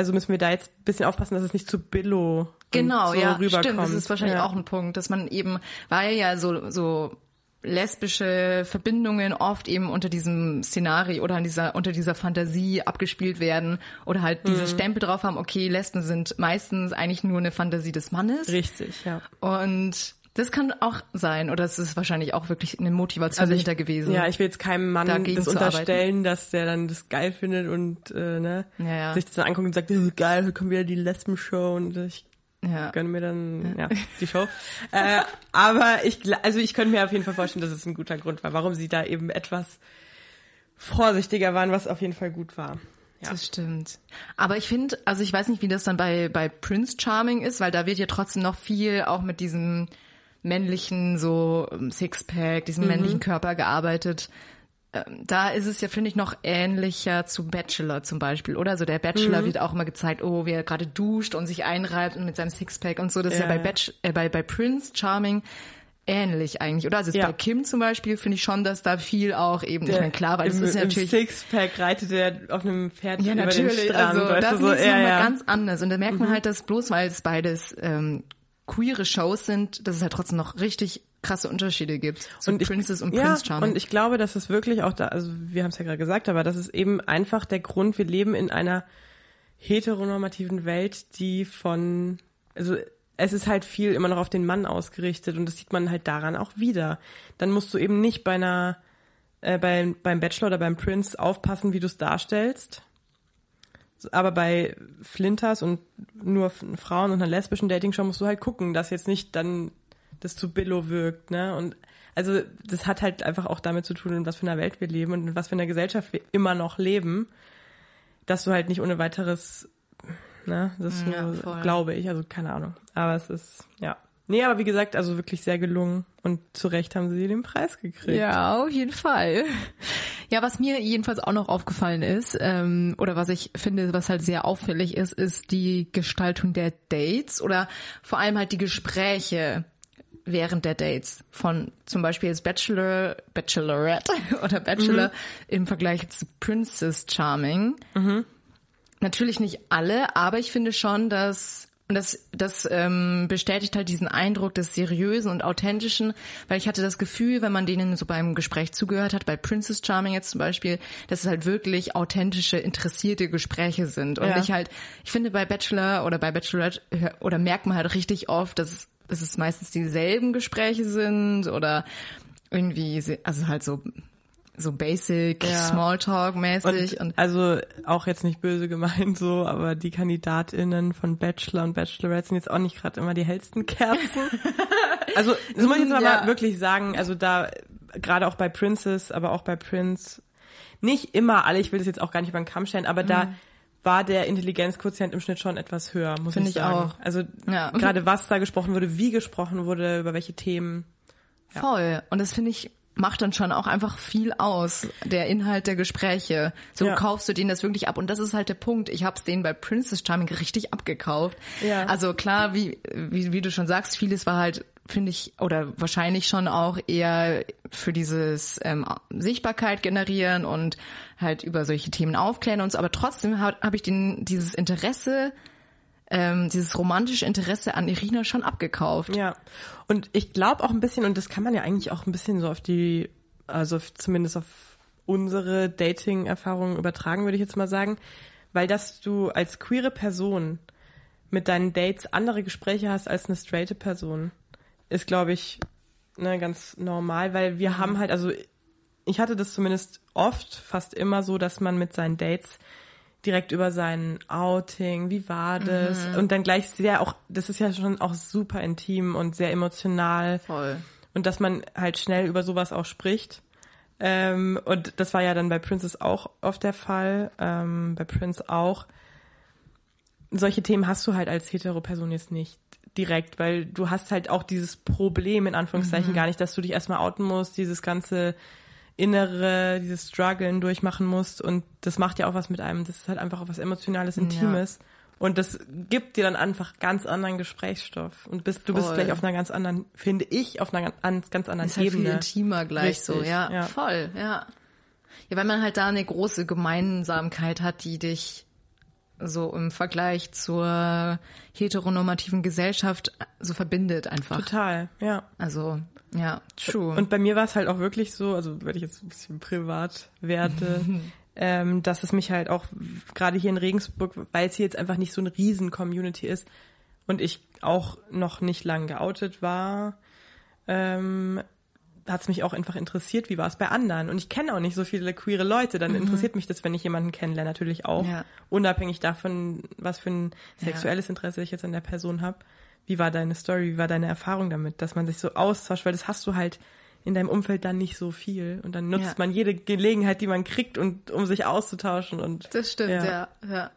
Also müssen wir da jetzt ein bisschen aufpassen, dass es nicht zu Billo Genau, so ja, rüberkommt. stimmt. Das ist wahrscheinlich ja. auch ein Punkt, dass man eben, weil ja so, so lesbische Verbindungen oft eben unter diesem Szenario oder an dieser, unter dieser Fantasie abgespielt werden oder halt Mhm. diese Stempel drauf haben, okay, Lesben sind meistens eigentlich nur eine Fantasie des Mannes. Richtig, ja. Und das kann auch sein, oder es ist wahrscheinlich auch wirklich eine Motivation Also ich- dahinter gewesen. Ja, ich will jetzt keinem Mann das unterstellen, dass der dann das geil findet und äh, ne, Ja, ja. sich das dann anguckt und sagt, äh, geil, hier kommt wieder die Lesben-Show und ich ja. gönne mir dann ja, die Show. äh, aber ich, also ich könnte mir auf jeden Fall vorstellen, dass es ein guter Grund war, warum sie da eben etwas vorsichtiger waren, was auf jeden Fall gut war. Ja. Das stimmt. Aber ich finde, also ich weiß nicht, wie das dann bei, bei Prince Charming ist, weil da wird ja trotzdem noch viel auch mit diesem männlichen so ähm, Sixpack, diesem männlichen Körper gearbeitet. Ähm, Da ist es ja, finde ich, noch ähnlicher zu Bachelor zum Beispiel, oder? Also der Bachelor wird auch immer gezeigt, oh, wie er gerade duscht und sich einreibt und mit seinem Sixpack und so. Das ist ja, Ja, bei, ja. Batch, äh, bei, bei Prince Charming ähnlich eigentlich, oder? Also Ja. bei Kim zum Beispiel finde ich schon, dass da viel auch eben, ich Der- meine, klar, weil das im, ist ja im natürlich Sixpack reitet er auf einem Pferd ja, über natürlich. den Strand. also weißt da du, finde so, ich es ja, nochmal ja. Mhm. ganz anders. Und da merkt man halt, dass bloß weil es beides ähm, queere Shows sind, dass es halt trotzdem noch richtig krasse Unterschiede gibt zu Und ich- Princess und ja, Prince Charming. Und ich glaube, dass es wirklich auch da, also wir haben es ja gerade gesagt, aber das ist eben einfach der Grund, wir leben in einer heteronormativen Welt, die von, also es ist halt viel immer noch auf den Mann ausgerichtet und das sieht man halt daran auch wieder. Dann musst du eben nicht bei einer, äh, beim, beim Bachelor oder beim Prince aufpassen, wie du es darstellst. Aber bei Flinters und nur Frauen und einer lesbischen Dating-Show musst du halt gucken, dass jetzt nicht dann das zu Billo wirkt, ne? Und also das hat halt einfach auch damit zu tun, in was für einer Welt wir leben und in was für einer Gesellschaft wir immer noch leben, dass du halt nicht ohne weiteres, ne, das Ja, so, voll. glaube ich, also keine Ahnung. Aber es ist, ja. Nee, aber wie gesagt, also wirklich sehr gelungen und zu Recht haben sie den Preis gekriegt. Ja, auf jeden Fall. Ja, was mir jedenfalls auch noch aufgefallen ist, ähm, oder was ich finde, was halt sehr auffällig ist, ist die Gestaltung der Dates oder vor allem halt die Gespräche während der Dates von zum Beispiel jetzt Bachelor, Bachelorette oder Bachelor mhm. im Vergleich zu Princess Charming. Mhm. Natürlich nicht alle, aber ich finde schon, dass und das, das ähm, bestätigt halt diesen Eindruck des Seriösen und Authentischen, weil ich hatte das Gefühl, wenn man denen so beim Gespräch zugehört hat, bei Princess Charming jetzt zum Beispiel, dass es halt wirklich authentische, interessierte Gespräche sind. Und ja. ich halt, ich finde bei Bachelor oder bei Bachelorette oder merkt man halt richtig oft, dass, dass es meistens dieselben Gespräche sind oder irgendwie, also halt so so basic ja. Smalltalk-mäßig. Und, und, also auch jetzt nicht böse gemeint so, aber die KandidatInnen von Bachelor und Bachelorette sind jetzt auch nicht gerade immer die hellsten Kerzen. also das muss ich jetzt ja. aber wirklich sagen, also da gerade auch bei Princess, aber auch bei Prince, nicht immer alle, ich will das jetzt auch gar nicht über den Kamm stellen, aber mhm. da war der Intelligenzquotient im Schnitt schon etwas höher, muss Find ich sagen. Ich auch. Also ja. gerade was da gesprochen wurde, wie gesprochen wurde, über welche Themen. Ja. Voll. Und das finde ich macht dann schon auch einfach viel aus, der Inhalt der Gespräche. So ja. kaufst du denen das wirklich ab. Und das ist halt der Punkt. Ich habe es denen bei Princess Charming richtig abgekauft. Ja. Also klar, wie, wie, wie du schon sagst, vieles war halt finde ich, oder wahrscheinlich schon auch eher für dieses ähm, Sichtbarkeit generieren und halt über solche Themen aufklären und so. Aber trotzdem habe hab ich den, dieses Interesse ähm, dieses romantische Interesse an Irina schon abgekauft. Ja. Und ich glaube auch ein bisschen, und das kann man ja eigentlich auch ein bisschen so auf die, also zumindest auf unsere Dating-Erfahrungen übertragen, würde ich jetzt mal sagen, weil dass du als queere Person mit deinen Dates andere Gespräche hast als eine straighte Person, ist, glaube ich, ne, ganz normal, weil wir haben halt, also ich hatte das zumindest oft, fast immer so, dass man mit seinen Dates direkt über sein Outing, wie war das? Mhm. Und dann gleich sehr auch, das ist ja schon auch super intim und sehr emotional. Voll. Und dass man halt schnell über sowas auch spricht. Ähm, und das war ja dann bei Princess auch oft der Fall, ähm, bei Prince auch. Solche Themen hast du halt als hetero Person jetzt nicht direkt, weil du hast halt auch dieses Problem in Anführungszeichen mhm. gar nicht, dass du dich erstmal outen musst, dieses ganze innere, dieses Struggeln durchmachen musst und das macht ja auch was mit einem. Das ist halt einfach auch was Emotionales, Intimes. Ja. Und das gibt dir dann einfach ganz anderen Gesprächsstoff. Und bist, du bist gleich auf einer ganz anderen, finde ich, auf einer ganz, ganz anderen ist halt Ebene. Viel intimer gleich Richtig, so, ja, ja. Voll, ja. Ja, weil man halt da eine große Gemeinsamkeit hat, die dich so im Vergleich zur heteronormativen Gesellschaft so verbindet einfach. Total, ja. Also ja, true. Und bei mir war es halt auch wirklich so, also wenn ich jetzt ein bisschen privat werde, ähm, dass es mich halt auch gerade hier in Regensburg, weil es hier jetzt einfach nicht so eine riesen Community ist und ich auch noch nicht lang geoutet war, ähm, hat es mich auch einfach interessiert, wie war es bei anderen. Und ich kenne auch nicht so viele queere Leute, dann mhm. interessiert mich das, wenn ich jemanden kennenlerne, natürlich auch. Ja. Unabhängig davon, was für ein sexuelles ja. Interesse ich jetzt an der Person habe wie war deine Story, wie war deine Erfahrung damit, dass man sich so austauscht, weil das hast du halt in deinem Umfeld dann nicht so viel und dann nutzt ja. man jede Gelegenheit, die man kriegt und um sich auszutauschen und das stimmt ja. ja ja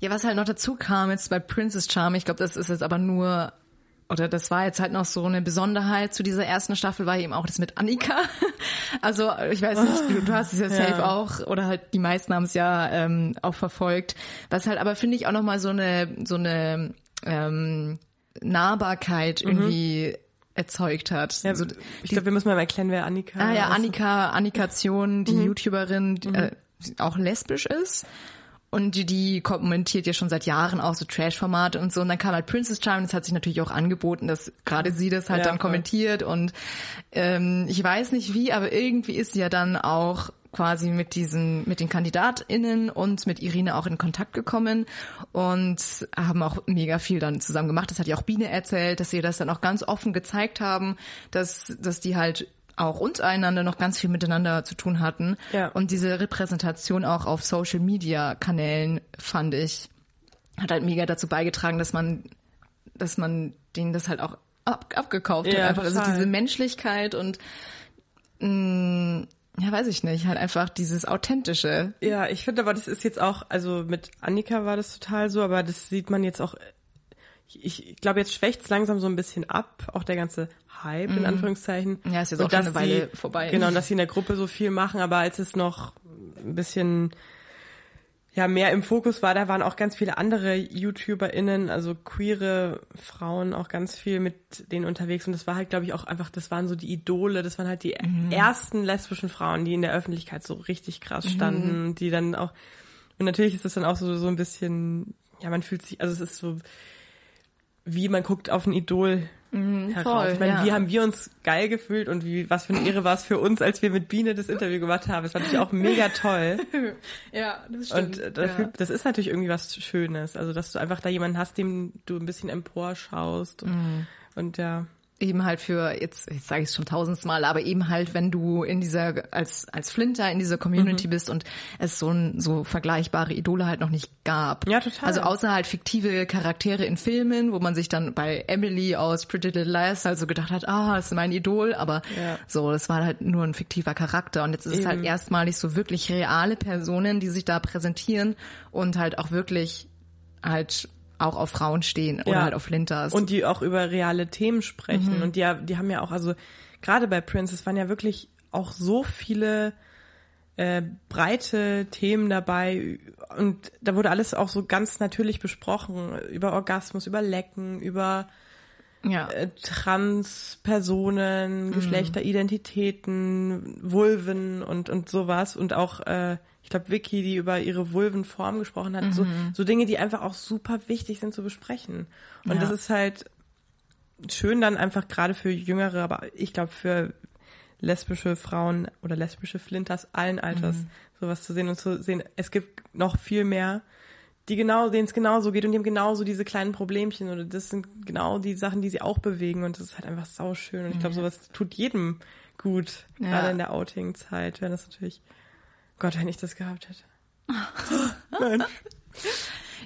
ja was halt noch dazu kam jetzt bei Princess Charm ich glaube das ist jetzt aber nur oder das war jetzt halt noch so eine Besonderheit zu dieser ersten Staffel war eben auch das mit Annika also ich weiß nicht du, du hast es ja safe auch oder halt die meisten haben es ja ähm, auch verfolgt was halt aber finde ich auch noch mal so eine so eine ähm, Nahbarkeit mhm. irgendwie erzeugt hat. Ja, also, ich glaube, wir müssen mal erklären, wer Annika ist. Ah ja, Annika, Annikation, die mhm. YouTuberin, die, mhm. äh, auch lesbisch ist. Und die, kommentiert ja schon seit Jahren auch so Trash-Formate und so. Und dann kam halt Princess Charming, das hat sich natürlich auch angeboten, dass gerade sie das halt ja, dann kommentiert. Und ähm, ich weiß nicht wie, aber irgendwie ist sie ja dann auch quasi mit diesen, mit den KandidatInnen und mit Irine auch in Kontakt gekommen und haben auch mega viel dann zusammen gemacht. Das hat ja auch Biene erzählt, dass sie das dann auch ganz offen gezeigt haben, dass, dass die halt auch untereinander noch ganz viel miteinander zu tun hatten. Ja. Und diese Repräsentation auch auf Social Media Kanälen fand ich, hat halt mega dazu beigetragen, dass man, dass man denen das halt auch ab, abgekauft ja, hat. Einfach. Also diese Menschlichkeit und mh, mm, ja, weiß ich nicht, halt einfach dieses authentische. Ja, ich finde aber, das ist jetzt auch, also mit Annika war das total so, aber das sieht man jetzt auch ich, ich glaube, jetzt schwächt's langsam so ein bisschen ab, auch der ganze Hype in Anführungszeichen. Mhm. Ja, ist jetzt Und auch schon eine Weile vorbei. Genau, und dass sie in der Gruppe so viel machen, aber als es noch ein bisschen ja mehr im Fokus war, da waren auch ganz viele andere YouTuberInnen, also queere Frauen auch ganz viel mit denen unterwegs und das war halt, glaube ich, auch einfach, das waren so die Idole, das waren halt die Mhm. ersten lesbischen Frauen, die in der Öffentlichkeit so richtig krass Mhm. standen, die dann auch und natürlich ist das dann auch so so ein bisschen, ja, man fühlt sich, also es ist so wie man guckt auf ein Idol heraus. voll, ich meine, ja. wie haben wir uns geil gefühlt und wie was für eine Ehre war es für uns, als wir mit Biene das Interview gemacht haben. Es war natürlich auch mega toll. Ja, das Und äh, dafür, das ist natürlich irgendwie was Schönes. Also, dass du einfach da jemanden hast, dem du ein bisschen emporschaust. Und, Mhm. und ja. Eben halt für jetzt jetzt sage ich es schon tausendmal, aber eben halt wenn du in dieser als als Flinter in dieser Community Mhm. bist und es so ein, so vergleichbare Idole halt noch nicht gab. Ja, total. Also außer halt fiktive Charaktere in Filmen, wo man sich dann bei Emily aus Pretty Little Liars halt so gedacht hat, ah, das ist mein Idol, aber Ja. so, das war halt nur ein fiktiver Charakter und jetzt ist es halt Eben. erstmalig so wirklich reale Personen, die sich da präsentieren und halt auch wirklich halt auch auf Frauen stehen oder Ja. halt auf Flinters. Und die auch über reale Themen sprechen. Mhm. Und die, die haben ja auch, also gerade bei Prince, es waren ja wirklich auch so viele äh, breite Themen dabei. Und da wurde alles auch so ganz natürlich besprochen. Über Orgasmus, über Lecken, über ja. äh, Transpersonen, Geschlechteridentitäten, Vulven und, und sowas. Und auch, äh, ich glaube, Vicky, die über ihre Vulvenform gesprochen hat. So, so Dinge, die einfach auch super wichtig sind zu besprechen. Und Ja. das ist halt schön dann einfach gerade für Jüngere, aber ich glaube für lesbische Frauen oder lesbische Flinters allen Alters sowas zu sehen und zu sehen, es gibt noch viel mehr, die genau, denen es genauso geht und die haben genauso diese kleinen Problemchen oder das sind genau die Sachen, die sie auch bewegen und das ist halt einfach sauschön und ich glaube, sowas tut jedem gut, Ja. gerade in der Outing-Zeit, wenn das natürlich, Gott, wenn ich das gehabt hätte. Nein.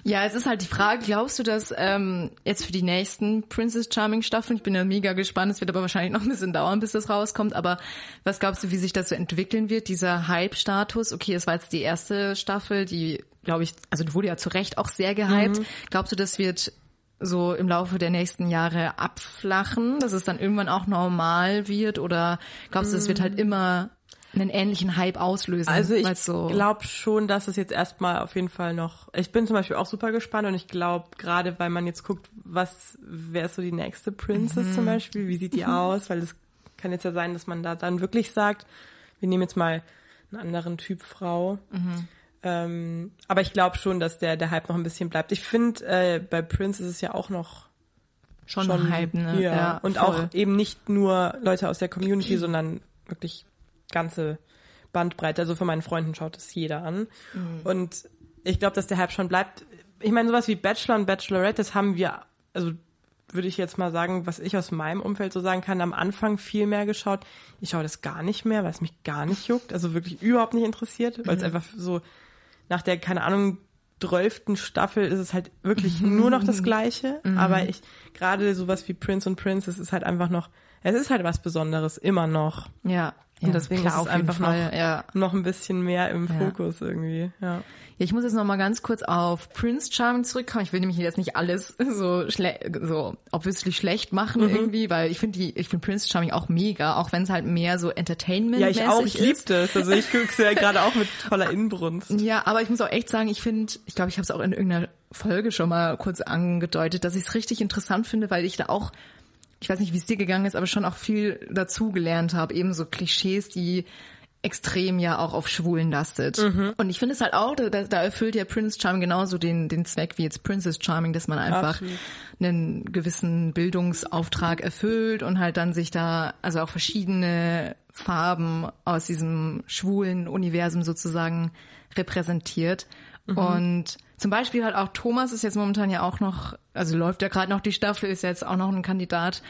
Ja, es ist halt die Frage, glaubst du, dass ähm, jetzt für die nächsten Princess Charming Staffeln, ich bin ja mega gespannt, es wird aber wahrscheinlich noch ein bisschen dauern, bis das rauskommt, aber was glaubst du, wie sich das so entwickeln wird, dieser Hype-Status? Okay, es war jetzt die erste Staffel, die, glaube ich, also die wurde ja zu Recht auch sehr gehypt. Glaubst du, das wird so im Laufe der nächsten Jahre abflachen, dass es dann irgendwann auch normal wird oder glaubst du, es wird halt immer einen ähnlichen Hype auslösen? Also ich so glaube schon, dass es jetzt erstmal auf jeden Fall noch. Ich bin zum Beispiel auch super gespannt und ich glaube, gerade weil man jetzt guckt, was ist so die nächste Princess Mhm. zum Beispiel, wie sieht die aus? Weil es kann jetzt ja sein, dass man da dann wirklich sagt, wir nehmen jetzt mal einen anderen Typ Frau. Mhm. Ähm, aber ich glaube schon, dass der der Hype noch ein bisschen bleibt. Ich finde, äh, bei Prince ist es ja auch noch schon, ein Hype, ne? ja, und voll. auch eben nicht nur Leute aus der Community, sondern wirklich ganze Bandbreite. Also von meinen Freunden schaut es jeder an. Mhm. Und ich glaube, dass der Hype schon bleibt. Ich meine, sowas wie Bachelor und Bachelorette, das haben wir, also würde ich jetzt mal sagen, was ich aus meinem Umfeld so sagen kann, am Anfang viel mehr geschaut. Ich schaue das gar nicht mehr, weil es mich gar nicht juckt, also wirklich überhaupt nicht interessiert, weil es Mhm. einfach so nach der, keine Ahnung, zwölften Staffel ist es halt wirklich nur noch das Gleiche. Mhm. Aber ich, gerade sowas wie Prince und Princess ist halt einfach noch, es ist halt was Besonderes, immer noch. Ja. Und ja, deswegen klar, ist es einfach noch, ja. noch ein bisschen mehr im Ja. Fokus irgendwie, ja. Ja, ich muss jetzt noch mal ganz kurz auf Prince Charming zurückkommen. Ich will nämlich jetzt nicht alles so schle so obviously schlecht machen Mhm. irgendwie, weil ich finde die, ich finde Prince Charming auch mega, auch wenn es halt mehr so Entertainment Ja, ich auch, ich ist. liebte es. Also ich gucke es ja gerade auch mit voller Inbrunst. Ja, aber ich muss auch echt sagen, ich finde, ich glaube, ich habe es auch in irgendeiner Folge schon mal kurz angedeutet, dass ich es richtig interessant finde, weil ich da auch, ich weiß nicht, wie es dir gegangen ist, aber schon auch viel dazu gelernt habe, eben so Klischees, die extrem ja auch auf Schwulen lastet. Mhm. Und ich finde es halt auch, da, da erfüllt ja Prince Charming genauso den, den Zweck wie jetzt Princess Charming, dass man einfach Absolut. einen gewissen Bildungsauftrag erfüllt und halt dann sich da, also auch verschiedene Farben aus diesem schwulen Universum sozusagen repräsentiert. Und zum Beispiel halt auch Thomas ist jetzt momentan ja auch noch, also läuft ja gerade noch die Staffel, ist ja jetzt auch noch ein Kandidat.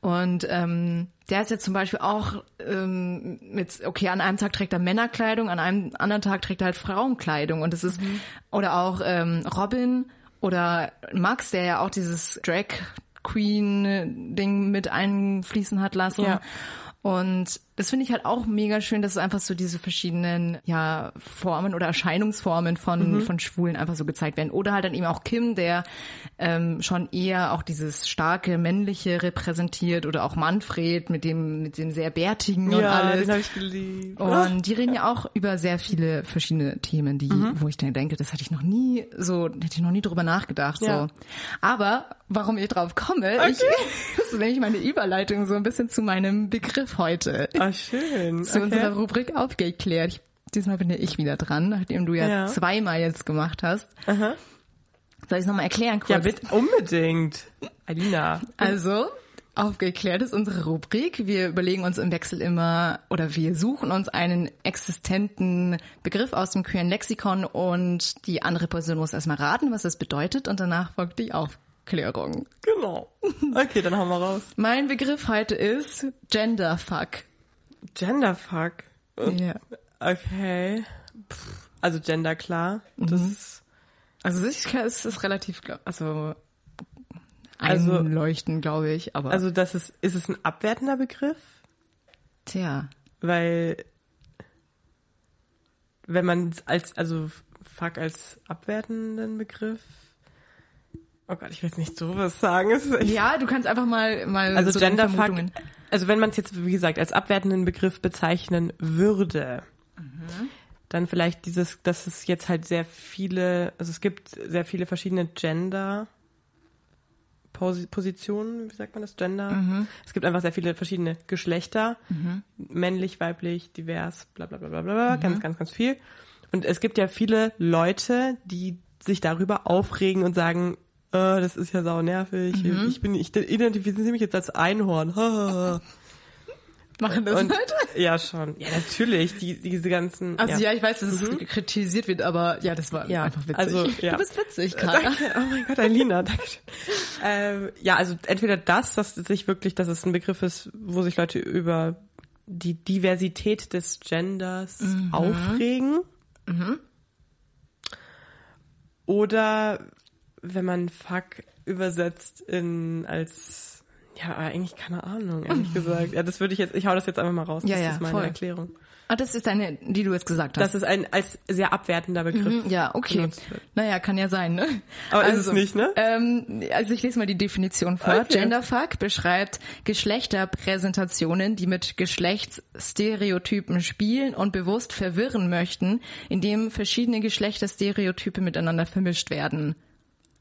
Und ähm, der ist jetzt zum Beispiel auch ähm, mit, okay, an einem Tag trägt er Männerkleidung, an einem anderen Tag trägt er halt Frauenkleidung. Und das ist, oder auch ähm, Robin oder Max, der ja auch dieses Drag Queen Ding mit einfließen hat lassen. Ja. Und das finde ich halt auch mega schön, dass es einfach so diese verschiedenen ja Formen oder Erscheinungsformen von Mhm. von Schwulen einfach so gezeigt werden. Oder halt dann eben auch Kim, der ähm, schon eher auch dieses starke männliche repräsentiert oder auch Manfred mit dem mit dem sehr bärtigen und ja, alles. den habe ich geliebt. Und die reden ja auch über sehr viele verschiedene Themen, die, Mhm. wo ich dann denke, das hätte ich noch nie so, hätte ich noch nie drüber nachgedacht. Ja. So. Aber warum ich drauf komme, ich, das ist nämlich meine Überleitung so ein bisschen zu meinem Begriff heute. Ah, schön. Zu okay. unserer Rubrik aufgeklärt. Diesmal bin ja ich wieder dran, nachdem du ja, Ja. zweimal jetzt gemacht hast. Aha. Soll ich es nochmal erklären kurz? Ja, bitte, unbedingt. Alina. Also, aufgeklärt ist unsere Rubrik. Wir überlegen uns im Wechsel immer oder wir suchen uns einen existenten Begriff aus dem queeren Lexikon und die andere Person muss erstmal raten, was das bedeutet und danach folgt die Aufklärung. Genau. Okay, dann hauen wir raus. Mein Begriff heute ist Genderfuck. Genderfuck. Ja. Okay. Pff, Also Gender klar. Das Mhm. ist Also ich, es ist relativ, glaub- also Also- einleuchtend, glaube ich, aber also das ist ist es ein abwertender Begriff, tja. weil wenn man es als also fuck als abwertenden Begriff Oh Gott, ich will jetzt nicht sowas sagen. Es ist echt Ja, du kannst einfach mal mal Also so Genderfuck, also wenn man es jetzt, wie gesagt, als abwertenden Begriff bezeichnen würde, dann vielleicht dieses, dass es jetzt halt sehr viele, also es gibt sehr viele verschiedene Gender Posi- Positionen, wie sagt man das, Gender? Es gibt einfach sehr viele verschiedene Geschlechter, männlich, weiblich, divers, bla bla bla bla bla, ganz, ganz, ganz viel. Und es gibt ja viele Leute, die sich darüber aufregen und sagen, äh, das ist ja sau nervig, ich bin, ich identifiziere mich jetzt als Einhorn. machen das Und, Leute. ja, schon. Ja, natürlich, die, diese ganzen. Also ja, ich weiß, dass es kritisiert wird, aber ja, das war Ja, einfach witzig. also, ja. Du bist witzig, Karl. Danke. Oh mein Gott, Alina, danke schön. ähm, ja, also entweder das, dass es sich wirklich, dass es ein Begriff ist, wo sich Leute über die Diversität des Genders aufregen. Oder wenn man Fuck übersetzt in als ja, eigentlich keine Ahnung, ehrlich gesagt. Ja, das würde ich jetzt, ich hau das jetzt einfach mal raus. Ja, das ja, ist meine voll. Erklärung. Ah, das ist deine, die du jetzt gesagt hast. Dass es ein als sehr abwertender Begriff ja, okay. Naja, kann ja sein, ne? Aber ist es nicht, ne? Ähm, also ich lese mal die Definition vor. Okay. Genderfuck beschreibt Geschlechterpräsentationen, die mit Geschlechtsstereotypen spielen und bewusst verwirren möchten, indem verschiedene Geschlechterstereotype miteinander vermischt werden.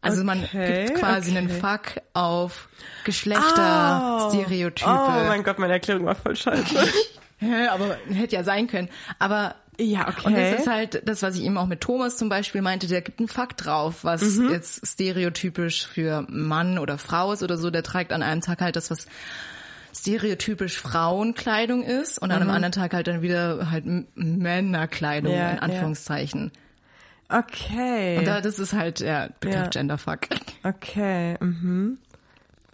Also man Okay, gibt quasi okay. einen Fuck auf Geschlechterstereotype. Oh mein Gott, meine Erklärung war voll scheiße. Hä, aber hätte ja sein können. Aber Ja, okay. Und das ist halt das, was ich eben auch mit Thomas zum Beispiel meinte, der gibt einen Fakt drauf, was Mhm. jetzt stereotypisch für Mann oder Frau ist oder so, der trägt an einem Tag halt das, was stereotypisch Frauenkleidung ist und an einem anderen Tag halt dann wieder halt Männerkleidung Mhm. Ja, in ja. Okay. Und da, das ist halt der Begriff Ja. Genderfuck. okay. Mhm.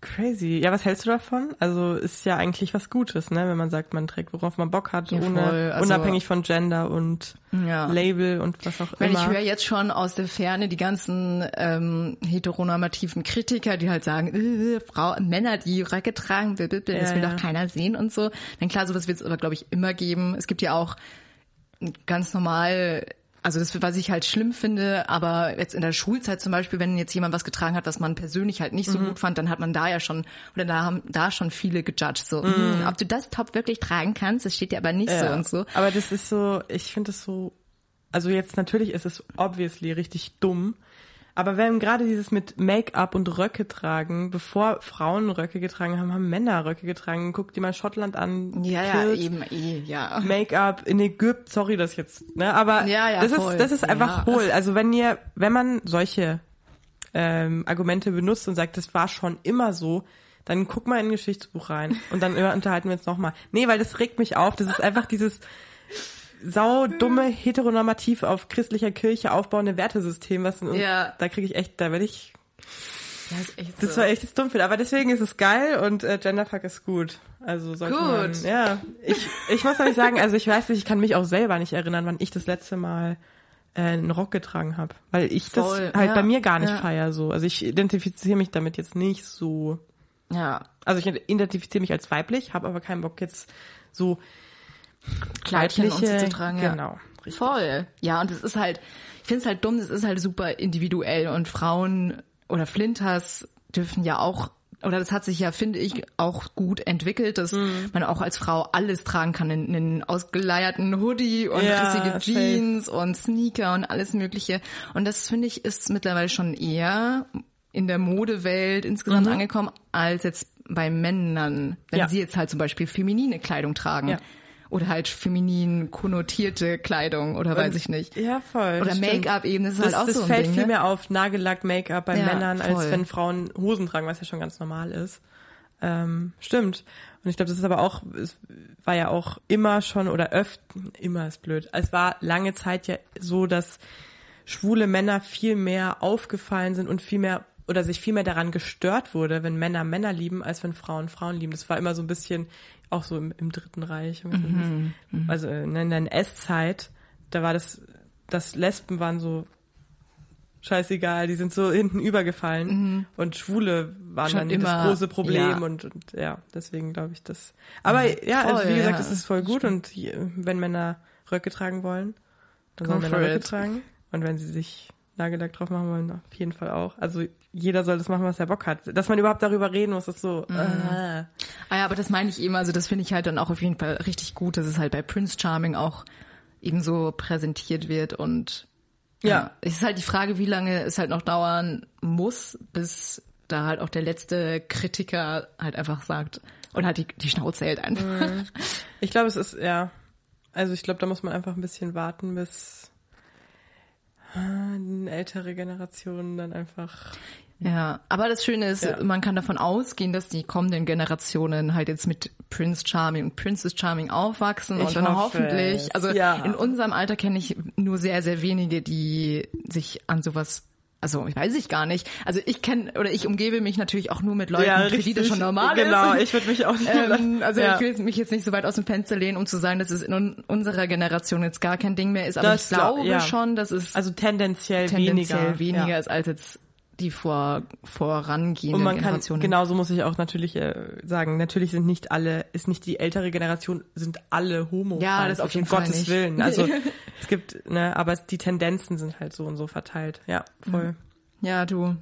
Crazy. Ja, was hältst du davon? Also ist ja eigentlich was Gutes, ne, wenn man sagt, man trägt, worauf man Bock hat, Ja, ohne. Also- unabhängig von Gender und Ja. Label und was auch Weil immer. ich höre jetzt schon aus der Ferne die ganzen ähm, heteronormativen Kritiker, die halt sagen, äh, Frau, Männer, die Röcke tragen, blablabla, das Ja, will ja. doch keiner sehen und so. Denn klar, sowas wird es aber, glaube ich, immer geben. Es gibt ja auch ganz normal, also das, was ich halt schlimm finde, aber jetzt in der Schulzeit zum Beispiel, wenn jetzt jemand was getragen hat, was man persönlich halt nicht so gut fand, dann hat man da ja schon, oder da haben da schon viele gejudged, so, hm, ob du das Top wirklich tragen kannst, das steht dir aber nicht so Ja. und so. Aber das ist so, ich finde das so, also jetzt natürlich ist es obviously richtig dumm, aber wenn gerade dieses mit Make-up und Röcke tragen, bevor Frauen Röcke getragen haben, haben Männer Röcke getragen. Guck dir mal Schottland an. Ja, ja, eben, eh, ja. Make-up in Ägypten, sorry, das jetzt, ne, aber Ja, ja, das voll. ist das ist einfach Ja. hohl. Also wenn ihr, wenn man solche ähm, Argumente benutzt und sagt, das war schon immer so, dann guck mal in ein Geschichtsbuch rein und dann unterhalten wir uns nochmal. Nee, weil das regt mich auf. Das ist einfach dieses sau dumme heteronormativ auf christlicher Kirche aufbauende Wertesystem, was und Ja. da kriege ich echt, da werde ich, ist echt das so. war echt das dumm aber deswegen ist es geil und äh, Genderfuck ist gut. Also sollte Gut. man, ja. Ich, ich muss euch sagen, also ich weiß nicht, ich kann mich auch selber nicht erinnern, wann ich das letzte Mal äh, einen Rock getragen habe, weil ich das Voll, halt ja, bei mir gar nicht ja. feier so. Also ich identifiziere mich damit jetzt nicht so. Ja. Also ich identifiziere mich als weiblich, habe aber keinen Bock jetzt so Kleidchen und so zu tragen. Ja. genau, richtig. Voll. Ja, und es ist halt, ich finde es halt dumm, es ist halt super individuell und Frauen oder Flinters dürfen ja auch oder das hat sich ja, finde ich, auch gut entwickelt, dass Mhm. man auch als Frau alles tragen kann, einen, einen ausgeleierten Hoodie und Ja, rissige safe. Jeans und Sneaker und alles mögliche. Und das, finde ich, ist mittlerweile schon eher in der Modewelt insgesamt angekommen, als jetzt bei Männern, wenn Mhm. Ja. sie jetzt halt zum Beispiel feminine Kleidung tragen. Ja. Oder halt feminin konnotierte Kleidung oder weiß ich nicht. Ja, voll. Oder das. Make-up eben, das ist Das, halt auch das so ein fällt Ding, viel ne? mehr auf Nagellack, Make-up bei Ja, Männern, als voll. wenn Frauen Hosen tragen, was ja schon ganz normal ist. Ähm, stimmt. Und ich glaube, das ist aber auch, es war ja auch immer schon oder öfter, immer ist blöd. Es war lange Zeit ja so, dass schwule Männer viel mehr aufgefallen sind und viel mehr oder sich viel mehr daran gestört wurde, wenn Männer Männer lieben, als wenn Frauen Frauen lieben. Das war immer so ein bisschen auch so im, im Dritten Reich. Mhm, Also in der NS-Zeit, da war das, das Lesben waren so scheißegal, die sind so hinten übergefallen und Schwule waren Mhm. Schon dann immer, das große Problem ja. und, und ja, deswegen glaube ich das. Aber ja, also voll, wie gesagt, ja. es ist voll gut und je- wenn Männer Röcke tragen wollen, dann Go sollen Männer Röcke tragen und wenn sie sich Nagellack drauf machen wollen, auf jeden Fall auch. Also jeder soll das machen, was er Bock hat. Dass man überhaupt darüber reden muss, ist so. Mhm. Äh, Ah ja, aber das meine ich eben, also das finde ich halt dann auch auf jeden Fall richtig gut, dass es halt bei Prince Charming auch eben so präsentiert wird und Ja. Es ist halt die Frage, wie lange es halt noch dauern muss, bis da halt auch der letzte Kritiker halt einfach sagt und halt die, die Schnauze hält einfach. Ich glaube, es ist, ja. Also ich glaube, da muss man einfach ein bisschen warten, bis äh, ältere Generation dann einfach. Ja, aber das Schöne ist, Ja. man kann davon ausgehen, dass die kommenden Generationen halt jetzt mit Prince Charming und Princess Charming aufwachsen Ich und dann hoffe hoffentlich, es. also Ja. in unserem Alter kenne ich nur sehr, sehr wenige, die sich an sowas also ich weiß ich gar nicht. Also ich kenne oder ich umgebe mich natürlich auch nur mit Leuten, für die das schon normal genau, ist. ich würde mich auch nicht. Ähm, also ja. ich will mich jetzt nicht so weit aus dem Fenster lehnen, um zu sagen, dass es in un- unserer Generation jetzt gar kein Ding mehr ist. Aber Das ich glaube glaub- ja. schon, dass es also tendenziell, tendenziell weniger. weniger, ja. ist als jetzt die vor vorangehenden Und man kann, Generationen. genauso muss ich auch natürlich äh, sagen, natürlich sind nicht alle, ist nicht die ältere Generation, sind alle homo. Ja, das auf jeden um Fall Gottes nicht. Willen. Also es gibt, ne, aber die Tendenzen sind halt so und so verteilt. Ja, voll. Ja, du.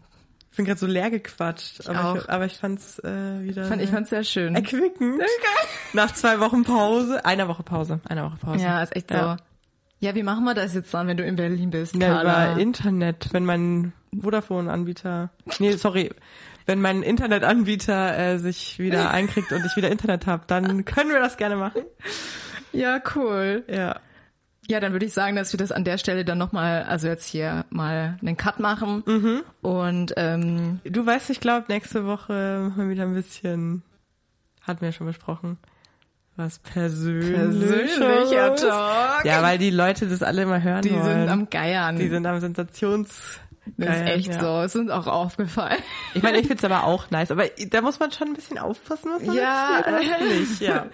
Ich bin gerade so leer gequatscht, aber auch. ich, aber ich fand's äh, wieder Fand, ich fand's sehr schön. erquickend. Nach zwei Wochen Pause, einer Woche Pause, einer Woche Pause. Ja, ist echt so. Ja. Ja, wie machen wir das jetzt dann, wenn du in Berlin bist, Ja, über Internet, wenn mein Vodafone-Anbieter, nee, sorry, wenn mein Internetanbieter äh, sich wieder einkriegt und ich wieder Internet habe, dann können wir das gerne machen. ja, cool. Ja. Ja, dann würde ich sagen, dass wir das an der Stelle dann nochmal, also jetzt hier mal einen Cut machen. Mhm. Und ähm, Du weißt, ich glaube, nächste Woche machen wir wieder ein bisschen, hatten wir ja schon besprochen, was persönliches. persönlicher Talk. Ja, weil die Leute das alle immer hören die wollen. sind am Geiern. die sind am Sensations... das ist echt ja. so. Es ist uns auch aufgefallen. Ich meine, ich find's aber auch nice, aber da muss man schon ein bisschen aufpassen, was man Ja. erzählt ja.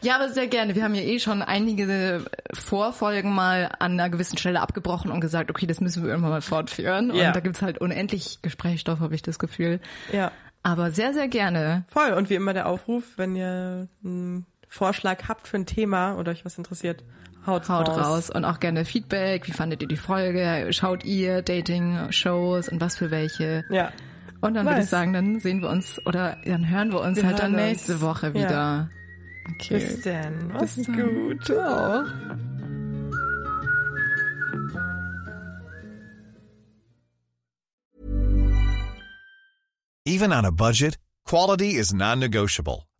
Ja, aber sehr gerne. Wir haben ja eh schon einige Vorfolgen mal an einer gewissen Stelle abgebrochen und gesagt, okay, das müssen wir irgendwann mal fortführen. Ja. Und da gibt's halt unendlich Gesprächsstoff, habe ich das Gefühl. Ja. Aber sehr, sehr gerne. Voll. Und wie immer der Aufruf, wenn ihr einen Vorschlag habt für ein Thema oder euch was interessiert, haut Haut raus. raus. Und auch gerne Feedback. Wie fandet ihr die Folge? Schaut ihr Dating-Shows und was für welche? Ja. Und dann würde Nice. ich sagen, dann sehen wir uns oder dann hören wir uns Wir halt dann nächste uns. Woche Ja. wieder. Okay. Bis dann. Mach's Bis dann. gut. Ciao. Even on a budget, quality is non-negotiable.